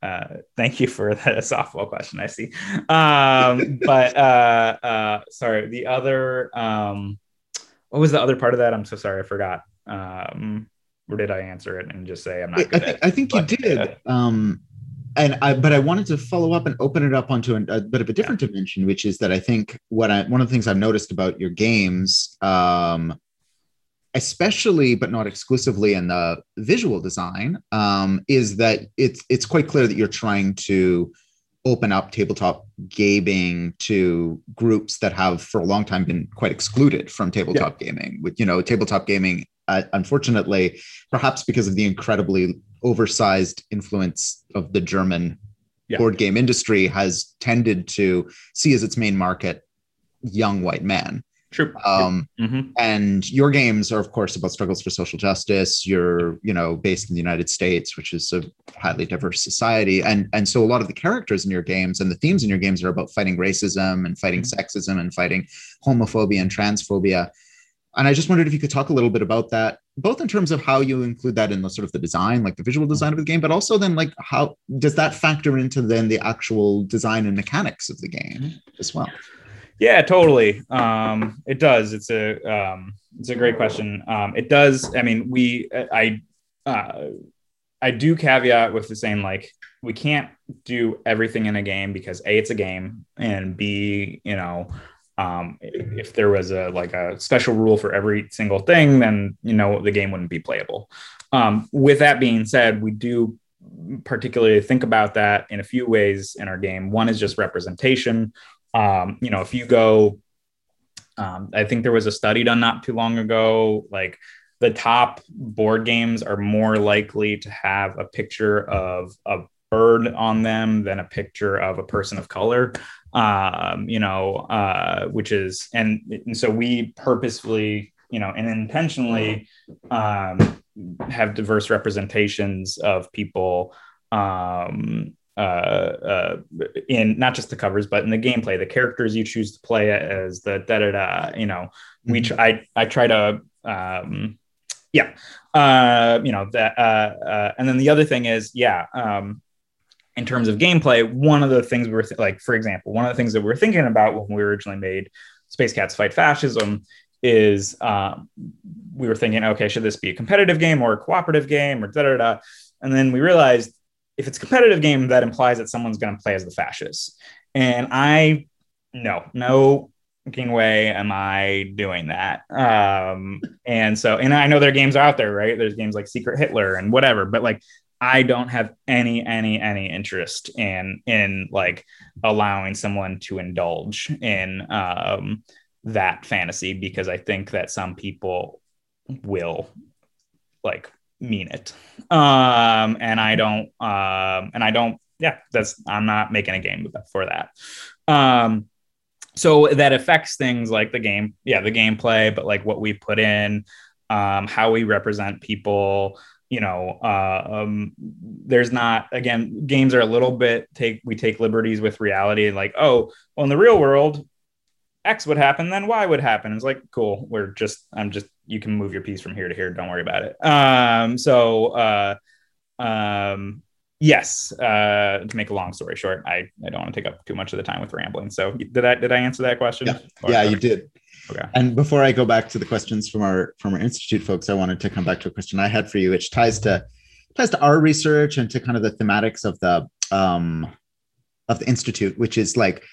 uh, thank you for the softball question. I see. Um, but uh, uh, sorry, the other um, what was the other part of that? I'm so sorry, I forgot. Um, or did I answer it and just say I'm not? I, think, I think you did. Um, and I, but I wanted to follow up and open it up onto a, a bit of a different yeah. dimension, which is that I think what I one of the things I've noticed about your games, um, especially but not exclusively in the visual design, um, is that it's it's quite clear that you're trying to open up tabletop gaming to groups that have for a long time been quite excluded from tabletop yeah. gaming. With you know, tabletop gaming, uh, unfortunately, perhaps because of the incredibly oversized influence of the German yeah. board game industry has tended to see as its main market young white men. True. Um, mm-hmm. And your games are, of course, about struggles for social justice. You're, you know, based in the United States, which is a highly diverse society, and and so a lot of the characters in your games and the themes in your games are about fighting racism and fighting mm-hmm. sexism and fighting homophobia and transphobia. And I just wondered if you could talk a little bit about that both in terms of how you include that in the sort of the design, like the visual design of the game, but also then like how does that factor into then the actual design and mechanics of the game mm-hmm. as well? Yeah, totally. Um, it does. It's a um, it's a great question. Um, it does. I mean, we I uh, I do caveat with the saying like we can't do everything in a game because a it's a game and b you know um, if there was a like a special rule for every single thing, then you know the game wouldn't be playable. Um, with that being said, we do particularly think about that in a few ways in our game. One is just representation. Um, you know, if you go, um, I think there was a study done not too long ago, like the top board games are more likely to have a picture of a bird on them than a picture of a person of color um, you know, uh, which is, and, and so we purposefully, you know, and intentionally um, have diverse representations of people um, uh, uh, in not just the covers, but in the gameplay, the characters you choose to play as the da da da. You know, mm-hmm. we try, I try to, um, yeah, uh, you know that, uh, uh, and then the other thing is, yeah, um, in terms of gameplay, one of the things we were th- like, for example, one of the things that we're thinking about when we originally made Space Cats Fight Fascism is um, we were thinking, okay, should this be a competitive game or a cooperative game or da da da? And then we realized if it's a competitive game, that implies that someone's going to play as the fascists. And I, no, no fucking way am I doing that. Um, and so, and I know there are games out there, right? There's games like Secret Hitler and whatever, but like I don't have any any any interest in in like allowing someone to indulge in um, that fantasy because I think that some people will like mean it, um, and I don't, um, and I don't. Yeah, that's I'm not making a game for that. Um, so that affects things like the game, yeah, the gameplay, but like what we put in, um, how we represent people you know uh, um, there's not again games are a little bit take we take liberties with reality and like oh well in the real world x would happen then y would happen. It's like cool we're just i'm just you can move your piece from here to here don't worry about it. Um so uh um yes uh to make a long story short i i don't want to take up too much of the time with rambling. So did i did i answer that question? Yeah, yeah you did Okay. And before I go back to the questions from our from our institute folks, I wanted to come back to a question I had for you, which ties to ties to our research and to kind of the thematics of the um, of the institute, which is like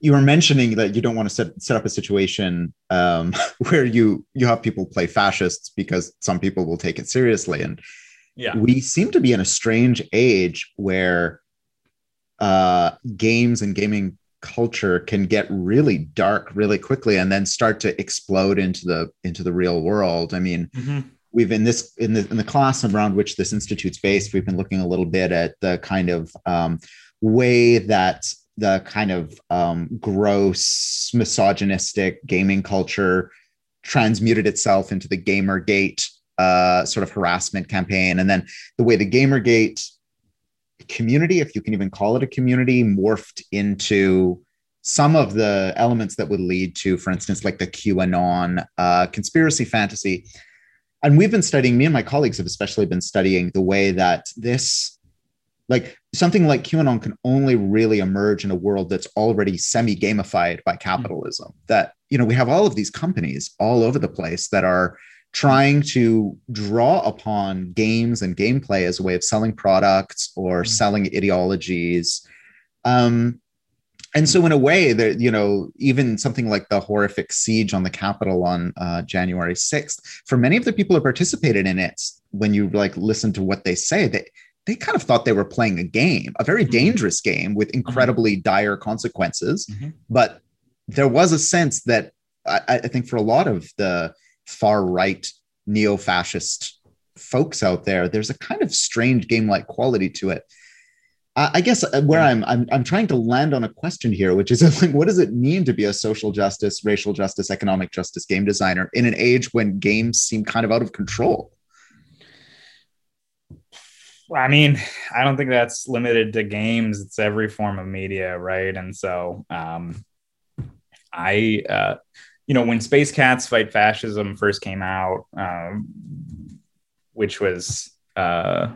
you were mentioning that you don't want to set set up a situation um, where you you have people play fascists because some people will take it seriously, and yeah, we seem to be in a strange age where uh, games and gaming culture can get really dark really quickly and then start to explode into the into the real world i mean mm-hmm. we've in this in the in the class around which this institute's based we've been looking a little bit at the kind of um, way that the kind of um, gross misogynistic gaming culture transmuted itself into the gamergate uh, sort of harassment campaign and then the way the gamergate community, if you can even call it a community, morphed into some of the elements that would lead to, for instance, like the QAnon uh, conspiracy fantasy. And we've been studying, me and my colleagues have especially been studying the way that this, like something like QAnon, can only really emerge in a world that's already semi gamified by capitalism. Mm-hmm. That, you know, we have all of these companies all over the place that are trying to draw upon games and gameplay as a way of selling products or mm-hmm. selling ideologies. Um, and so, in a way, that you know, even something like the horrific siege on the Capitol on uh, January sixth, for many of the people who participated in it, when you like listen to what they say, they they kind of thought they were playing a game, a very mm-hmm. dangerous game with mm-hmm. incredibly dire consequences. Mm-hmm. But there was a sense that I, I think for a lot of the far right neo fascist folks out there, there's a kind of strange game like quality to it. I guess uh, where I'm, I'm, I'm trying to land on a question here, which is like, what does it mean to be a social justice, racial justice, economic justice game designer in an age when games seem kind of out of control? I mean, I don't think that's limited to games. It's every form of media, right? And so, um, I, uh, you know, when Space Cats Fight Fascism first came out, um, which was, uh,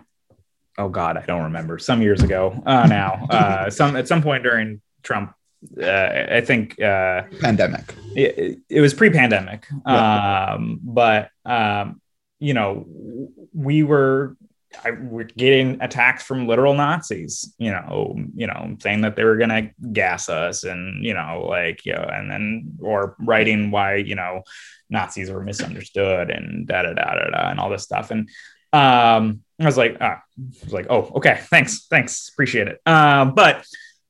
oh God, I don't remember, some years ago uh, now, uh, some at some point during Trump uh, I think uh, pandemic. It, it was pre-pandemic, yeah. um, but um, you know, we were I, we're getting attacks from literal Nazis. You know, you know, saying that they were gonna gas us, and you know, like you know, and then or writing why you know Nazis were misunderstood and da da da da da and all this stuff, and um, I was like, ah, I was like, oh, okay, thanks, thanks, appreciate it. Um, but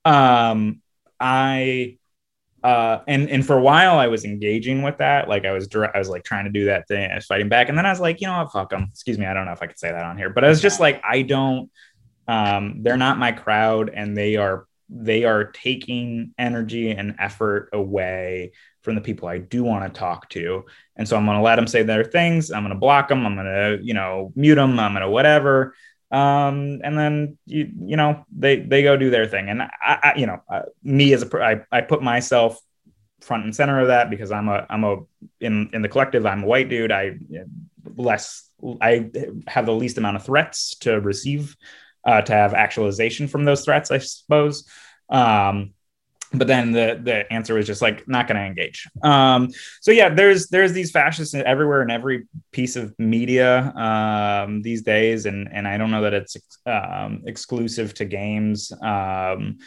um, I uh, and and for a while I was engaging with that. Like I was I was like trying to do that thing. I was fighting back, and then I was like, you know what, fuck them. Excuse me, I don't know if I could say that on here, but I was just like, I don't. Um, they're not my crowd, and they are they are taking energy and effort away from the people I do want to talk to. And so I'm going to let them say their things. I'm going to block them. I'm going to, you know, mute them. I'm going to whatever um, and then you you know they they go do their thing. And I, I you know uh, me as a I, I put myself front and center of that because I'm a I'm a in in the collective I'm a white dude. I less I have the least amount of threats to receive uh, to have actualization from those threats I suppose. Um, but then the the answer was just like not going to engage. Um, so yeah there's there's these fascists everywhere in every piece of media um, these days and and i don't know that it's um, exclusive to games. Um,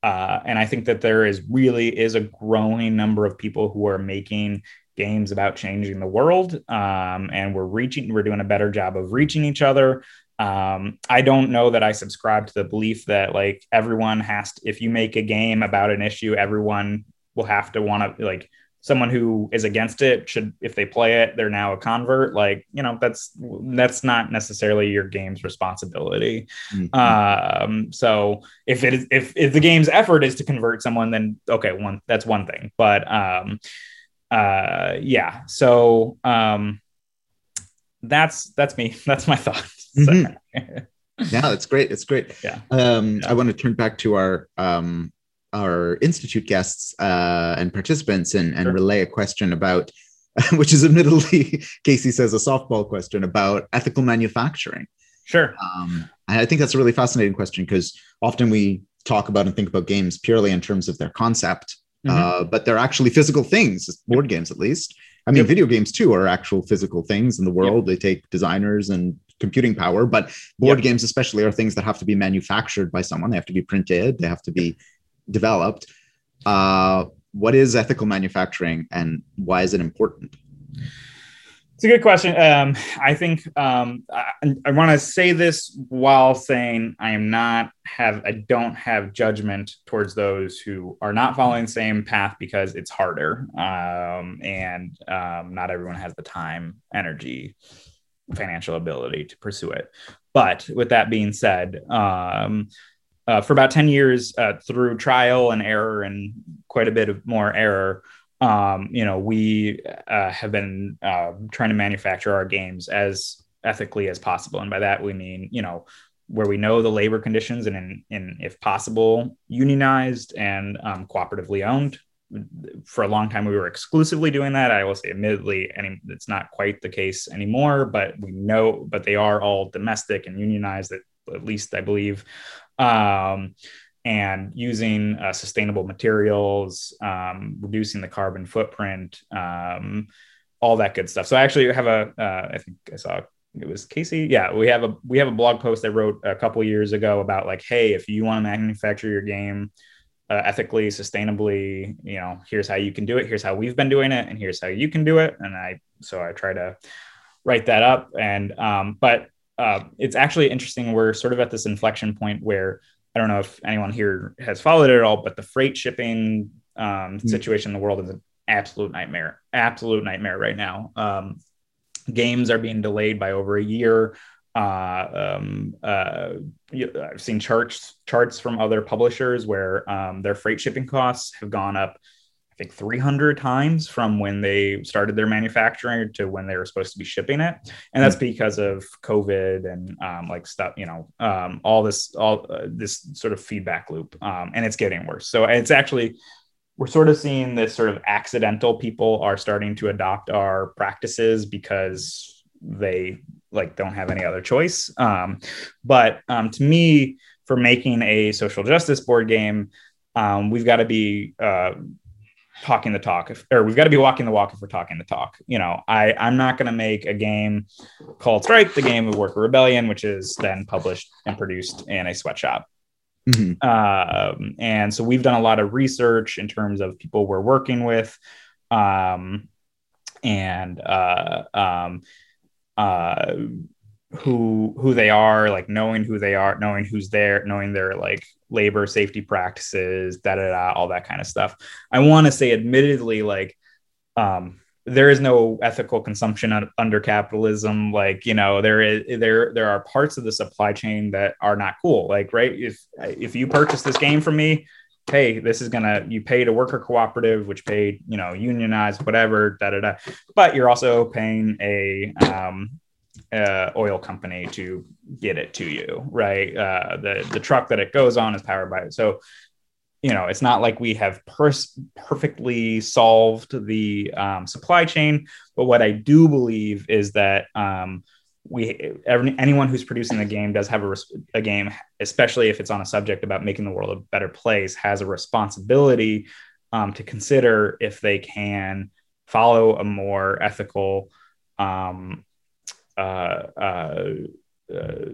uh, and i think that there is really is a growing number of people who are making games about changing the world um, and we're reaching we're doing a better job of reaching each other um, I don't know that I subscribe to the belief that like everyone has to, if you make a game about an issue, everyone will have to want to like someone who is against it should if they play it they're now a convert. Like you know that's that's not necessarily your game's responsibility. Mm-hmm. um so if it is if, if the game's effort is to convert someone then okay one that's one thing. But um uh yeah. So um that's that's me. That's my thought Mm-hmm. yeah, that's great. It's great. Yeah. Um, yeah. I want to turn back to our um, our institute guests uh, and participants and, and sure. relay a question about, which is admittedly, Casey says, a softball question about ethical manufacturing. Sure. Um, I think that's a really fascinating question because often we talk about and think about games purely in terms of their concept, mm-hmm. uh, but they're actually physical things, board games at least. I mean, yep. video games too are actual physical things in the world. Yep. They take designers and computing power, but board yep. games especially are things that have to be manufactured by someone. They have to be printed. They have to be developed. Uh, what is ethical manufacturing, and why is it important? It's a good question. Um, I think um, I, I want to say this while saying I am not have I don't have judgment towards those who are not following the same path because it's harder um, and um, not everyone has the time, energy, financial ability to pursue it. But with that being said, um, uh, for about 10 years uh, through trial and error and quite a bit of more error, um, you know, we uh, have been uh, trying to manufacture our games as ethically as possible. And by that, we mean, you know, where we know the labor conditions and, in, in if possible, unionized and um, cooperatively owned for a long time we were exclusively doing that. I will say admittedly any it's not quite the case anymore but we know but they are all domestic and unionized at, at least i believe. Um, and using uh, sustainable materials um, reducing the carbon footprint um, all that good stuff. So i actually have a uh, I think i saw it was casey? Yeah we have a we have a blog post i wrote a couple years ago about like hey if you want to manufacture your game uh, ethically, sustainably, you know, here's how you can do it. Here's how we've been doing it, and here's how you can do it. And I, so I try to write that up. And, um, but uh, it's actually interesting. We're sort of at this inflection point where I don't know if anyone here has followed it at all, but the freight shipping um, mm-hmm. situation in the world is an absolute nightmare, absolute nightmare right now. Um, games are being delayed by over a year. Uh, um, uh, I've seen charts charts from other publishers where um, their freight shipping costs have gone up, I think 300 times from when they started their manufacturing to when they were supposed to be shipping it, and that's because of COVID and um, like stuff, you know, um, all this all uh, this sort of feedback loop, um, and it's getting worse. So it's actually we're sort of seeing this sort of accidental people are starting to adopt our practices because they like don't have any other choice. Um, but um, to me, for making a social justice board game, um, we've got to be uh, talking the talk, if, or we've got to be walking the walk if we're talking the talk. You know, I I'm not going to make a game called Strike, the game of Worker Rebellion, which is then published and produced in a sweatshop. Mm-hmm. Um, and so we've done a lot of research in terms of people we're working with, um, and uh, um, uh, who who they are, like knowing who they are, knowing who's there, knowing their like labor safety practices, da da da, all that kind of stuff. I want to say, admittedly, like um, there is no ethical consumption under capitalism like you know there is there there are parts of the supply chain that are not cool like right if if you purchase this game from me hey this is gonna you paid a worker cooperative which paid you know unionized whatever da da da. But you're also paying a um uh, oil company to get it to you right? Uh the the truck that it goes on is powered by it. so you know, it's not like we have pers- perfectly solved the um, supply chain, but what I do believe is that um, we anyone who's producing the game does have a, a game, especially if it's on a subject about making the world a better place, has a responsibility um, to consider if they can follow a more ethical um, uh, uh, uh,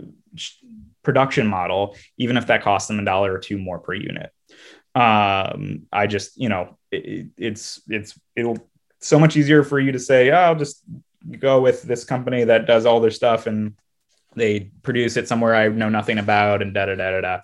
production model, even if that costs them a dollar or two more per unit. Um i just you know it, it's it's it'll so much easier for you to say oh, i'll just go with this company that does all their stuff and they produce it somewhere i know nothing about and da da da da da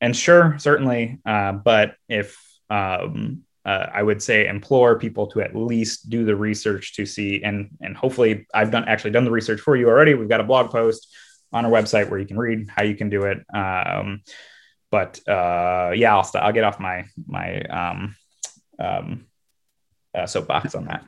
and sure certainly uh, but if um, uh, I would say implore people to at least do the research to see and and hopefully I've done actually done the research for you already. We've got a blog post on our website where you can read how you can do it. Um, but uh, yeah, I'll st- I'll get off my my um, um, uh, soapbox on that.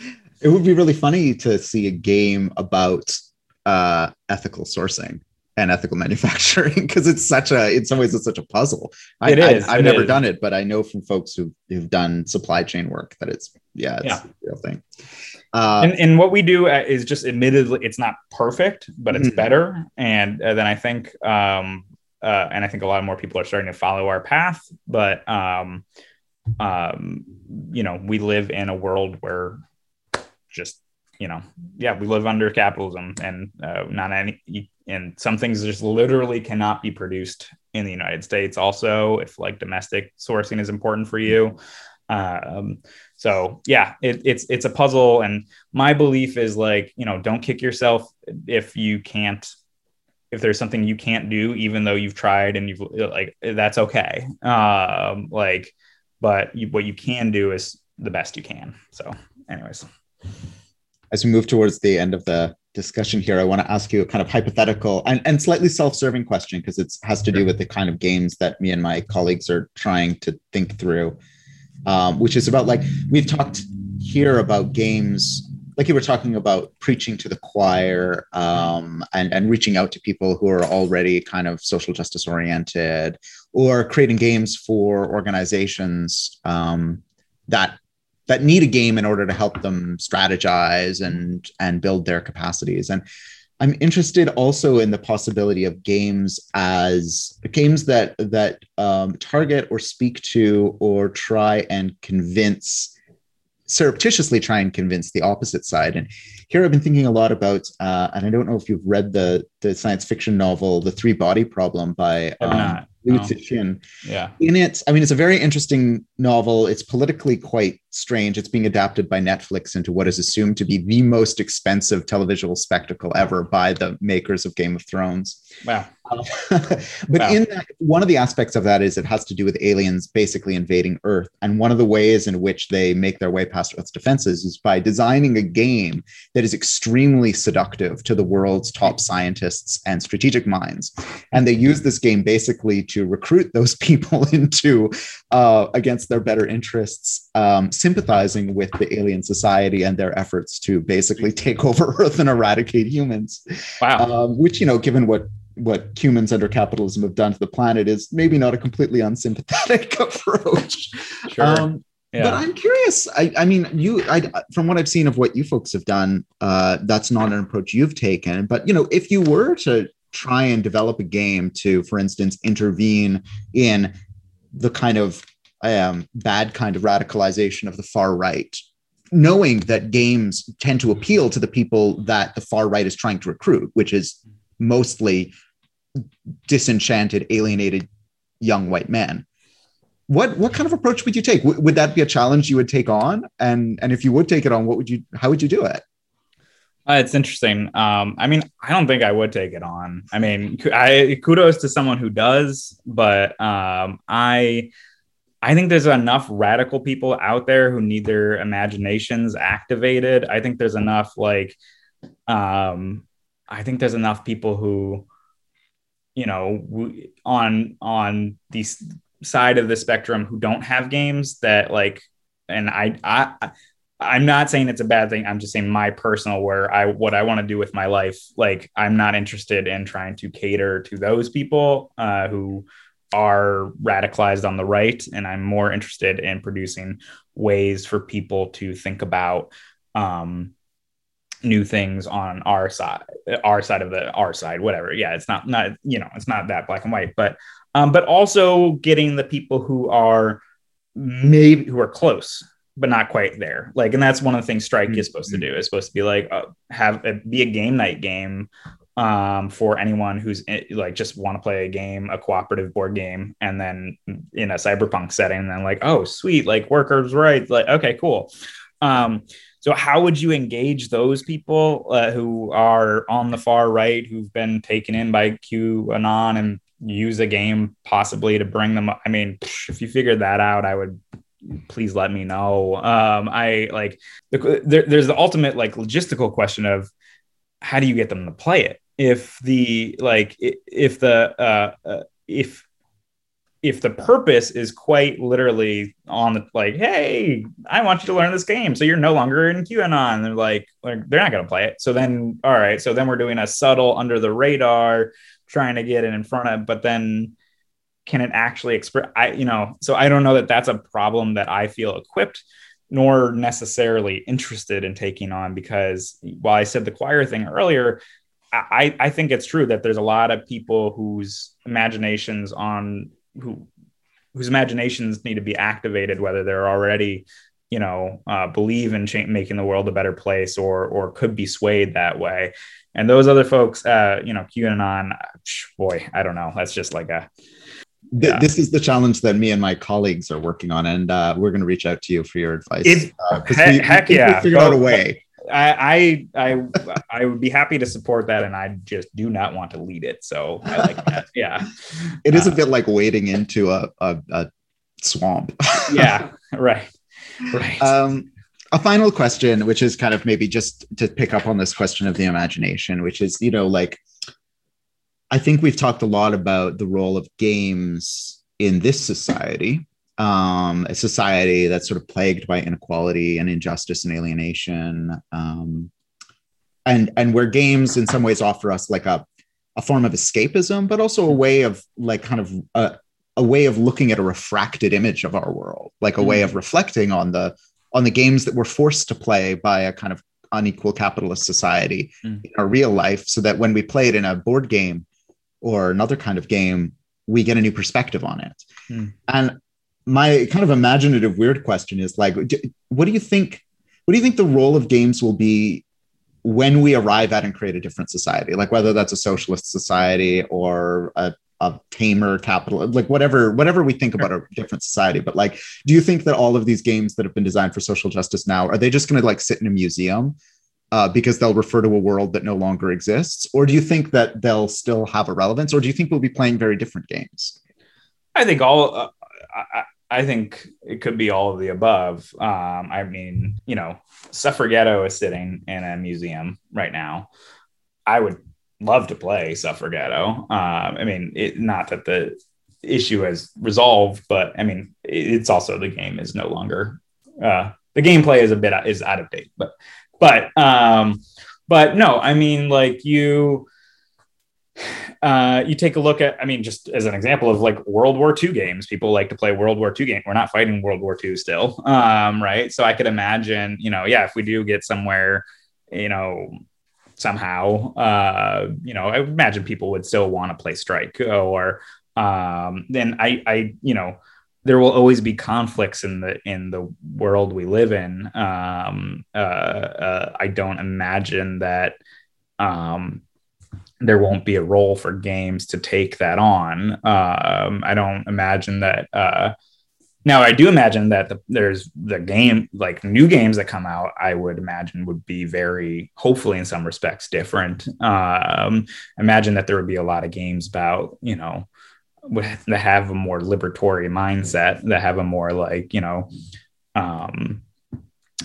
It would be really funny to see a game about uh, ethical sourcing and ethical manufacturing because it's such a in some ways it's such a puzzle I, it is, I, have never is. done it but i know from folks who've, who've done supply chain work that it's yeah it's yeah. a real thing uh, and, and what we do uh, is just admittedly it's not perfect but it's mm-hmm. better and uh, then i think um, uh, and I think a lot more people are starting to follow our path. But um, um, you know, we live in a world where just you know, yeah, we live under capitalism, and uh, not any, and some things just literally cannot be produced in the United States. Also, if like domestic sourcing is important for you. Um, so yeah, it, it's it's a puzzle, and my belief is like you know, don't kick yourself if you can't if there's something you can't do even though you've tried and you've like that's okay um like but you, what you can do is the best you can so anyways as we move towards the end of the discussion here i want to ask you a kind of hypothetical and, and slightly self-serving question because it has to do with the kind of games that me and my colleagues are trying to think through um, which is about like we've talked here about games like you were talking about preaching to the choir um, and, and reaching out to people who are already kind of social justice oriented or creating games for organizations um, that that need a game in order to help them strategize and and build their capacities and i'm interested also in the possibility of games as games that that um, target or speak to or try and convince surreptitiously try and convince the opposite side. And here I've been thinking a lot about, uh, and I don't know if you've read the the science fiction novel "The Three Body Problem" by um, Cixin. Yeah. In it, I mean, it's a very interesting novel. It's politically quite strange. It's being adapted by Netflix into what is assumed to be the most expensive televisual spectacle ever by the makers of Game of Thrones. Wow. Uh, but wow. in that, one of the aspects of that is it has to do with aliens basically invading Earth. And one of the ways in which they make their way past Earth's defenses is by designing a game that is extremely seductive to the world's top scientists and strategic minds. And they use this game basically to recruit those people into uh, against their better interests, um, sympathizing with the alien society and their efforts to basically take over Earth and eradicate humans. Wow. Um, which you know, given what what humans under capitalism have done to the planet, is maybe not a completely unsympathetic approach. Sure. Um, yeah. But I'm curious. I, I mean, you, I, from what I've seen of what you folks have done, uh, that's not an approach you've taken. But you know, if you were to try and develop a game to, for instance, intervene in the kind of um, bad kind of radicalization of the far right, knowing that games tend to appeal to the people that the far right is trying to recruit, which is mostly disenchanted, alienated young white men what what kind of approach would you take? W- would that be a challenge you would take on? And and if you would take it on, what would you? How would you do it? Uh, it's interesting. Um, I mean, I don't think I would take it on. I mean, I kudos to someone who does, but um, I I think there's enough radical people out there who need their imaginations activated. I think there's enough like um, I think there's enough people who you know on on the side of the spectrum who don't have games that like and I I I'm not saying it's a bad thing. I'm just saying my personal where I what I want to do with my life. Like I'm not interested in trying to cater to those people uh, who are radicalized on the right, and I'm more interested in producing ways for people to think about um, new things on our side, our side of the our side, whatever. Yeah, it's not not you know it's not that black and white, but um, but also getting the people who are maybe who are close but not quite there like and that's one of the things strike mm-hmm. is supposed to do is supposed to be like uh, have a, be a game night game um, for anyone who's in, like just want to play a game a cooperative board game and then in a cyberpunk setting and then like oh sweet like workers right like okay cool um, so how would you engage those people uh, who are on the far right who've been taken in by qanon and use a game possibly to bring them up. I mean, if you figured that out, I would please let me know. Um, I like the, there, there's the ultimate like logistical question of how do you get them to play it? If the like if the uh, uh, if if the purpose is quite literally on the like, hey, I want you to learn this game, so you're no longer in QAnon. They're like, like they're not going to play it. So then, all right, so then we're doing a subtle under the radar trying to get it in front of, but then can it actually express? I, you know, so I don't know that that's a problem that I feel equipped nor necessarily interested in taking on because while I said the choir thing earlier, I, I think it's true that there's a lot of people whose imaginations on who whose imaginations need to be activated, whether they're already, you know, uh, believe in cha- making the world a better place or or could be swayed that way and those other folks, uh, you know, QAnon, boy, I don't know. That's just like a. Yeah. This is the challenge that me and my colleagues are working on, and uh, we're going to reach out to you for your advice. It, uh, he- we, heck we, yeah, figure out a way. I, I I I would be happy to support that, and I just do not want to lead it. So I like that. Yeah, it is uh, a bit like wading into a, a, a swamp. yeah, right, right. Um, a final question, which is kind of maybe just to pick up on this question of the imagination, which is, you know, like, I think we've talked a lot about the role of games in this society, um, a society that's sort of plagued by inequality and injustice and alienation, um, and and where games in some ways offer us like a a form of escapism, but also a way of like kind of a, a way of looking at a refracted image of our world, like a way of mm. reflecting on the on the games that we're forced to play by a kind of unequal capitalist society mm. in our real life so that when we play it in a board game or another kind of game we get a new perspective on it. Mm. and my kind of imaginative weird question is like what do you think what do you think the role of games will be when we arrive at and create a different society? Like whether that's a socialist society or a a tamer capital like whatever whatever we think about a different society. But like do you think that all of these games that have been designed for social justice now are they just going to like sit in a museum uh, because they'll refer to a world that no longer exists? Or do you think that they'll still have a relevance? Or do you think we'll be playing very different games? I think all uh, I, I, think it could be all of the above. Um, i mean you know suffragetto is sitting in a museum right now. I would love to play Suffragetto. Um, I mean, it, not that the issue has resolved, but I mean, it's also the game is no longer uh, the gameplay is a bit is out of date, but but um, but no, I mean, like you uh, you take a look at, I mean, just as an example of like World War II games, people like to play World War II game. We're not fighting World War II still, um, right? So I could imagine, you know, yeah, if we do get somewhere, you know, somehow, uh, you know, I imagine people would still want to play Strike or um, then I, I, you know, there will always be conflicts in the in the world we live in. Um, uh, uh, I don't imagine that um, there won't be a role for games to take that on. Um, I don't imagine that. Uh, now, I do imagine that the, there's the game, like new games that come out, I would imagine would be very, hopefully, in some respects, different. Um, imagine that there would be a lot of games about, you know, that have a more liberatory mindset, that have a more like, you know, um,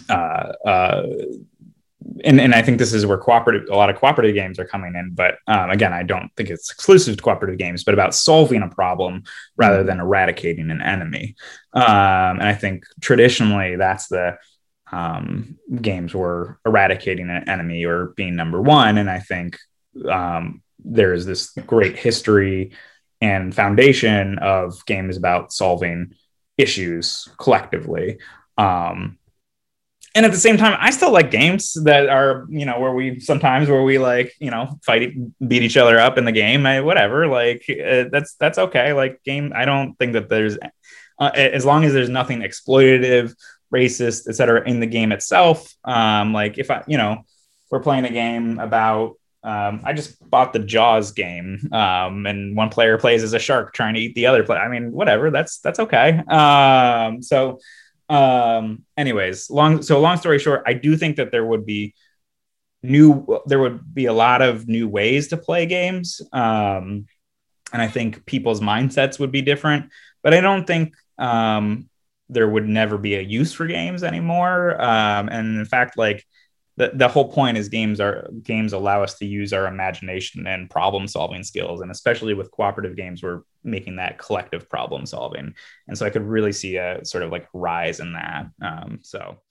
uh, uh, and, and I think this is where cooperative a lot of cooperative games are coming in. But um, again, I don't think it's exclusive to cooperative games, but about solving a problem rather than eradicating an enemy. Um, and I think traditionally that's the um, games were eradicating an enemy or being number one. And I think um, there's this great history and foundation of games about solving issues collectively. Um, and at the same time, I still like games that are, you know, where we sometimes where we like, you know, fight, beat each other up in the game, I, whatever. Like uh, that's that's okay. Like game, I don't think that there's, uh, as long as there's nothing exploitative, racist, etc., in the game itself. Um, like if I, you know, we're playing a game about, um, I just bought the Jaws game, um, and one player plays as a shark trying to eat the other player. I mean, whatever. That's that's okay. Um, so um anyways long so long story short i do think that there would be new there would be a lot of new ways to play games um and i think people's mindsets would be different but i don't think um there would never be a use for games anymore um and in fact like the, the whole point is games are games allow us to use our imagination and problem solving skills and especially with cooperative games we're making that collective problem solving. And so i could really see a sort of like rise in that um, so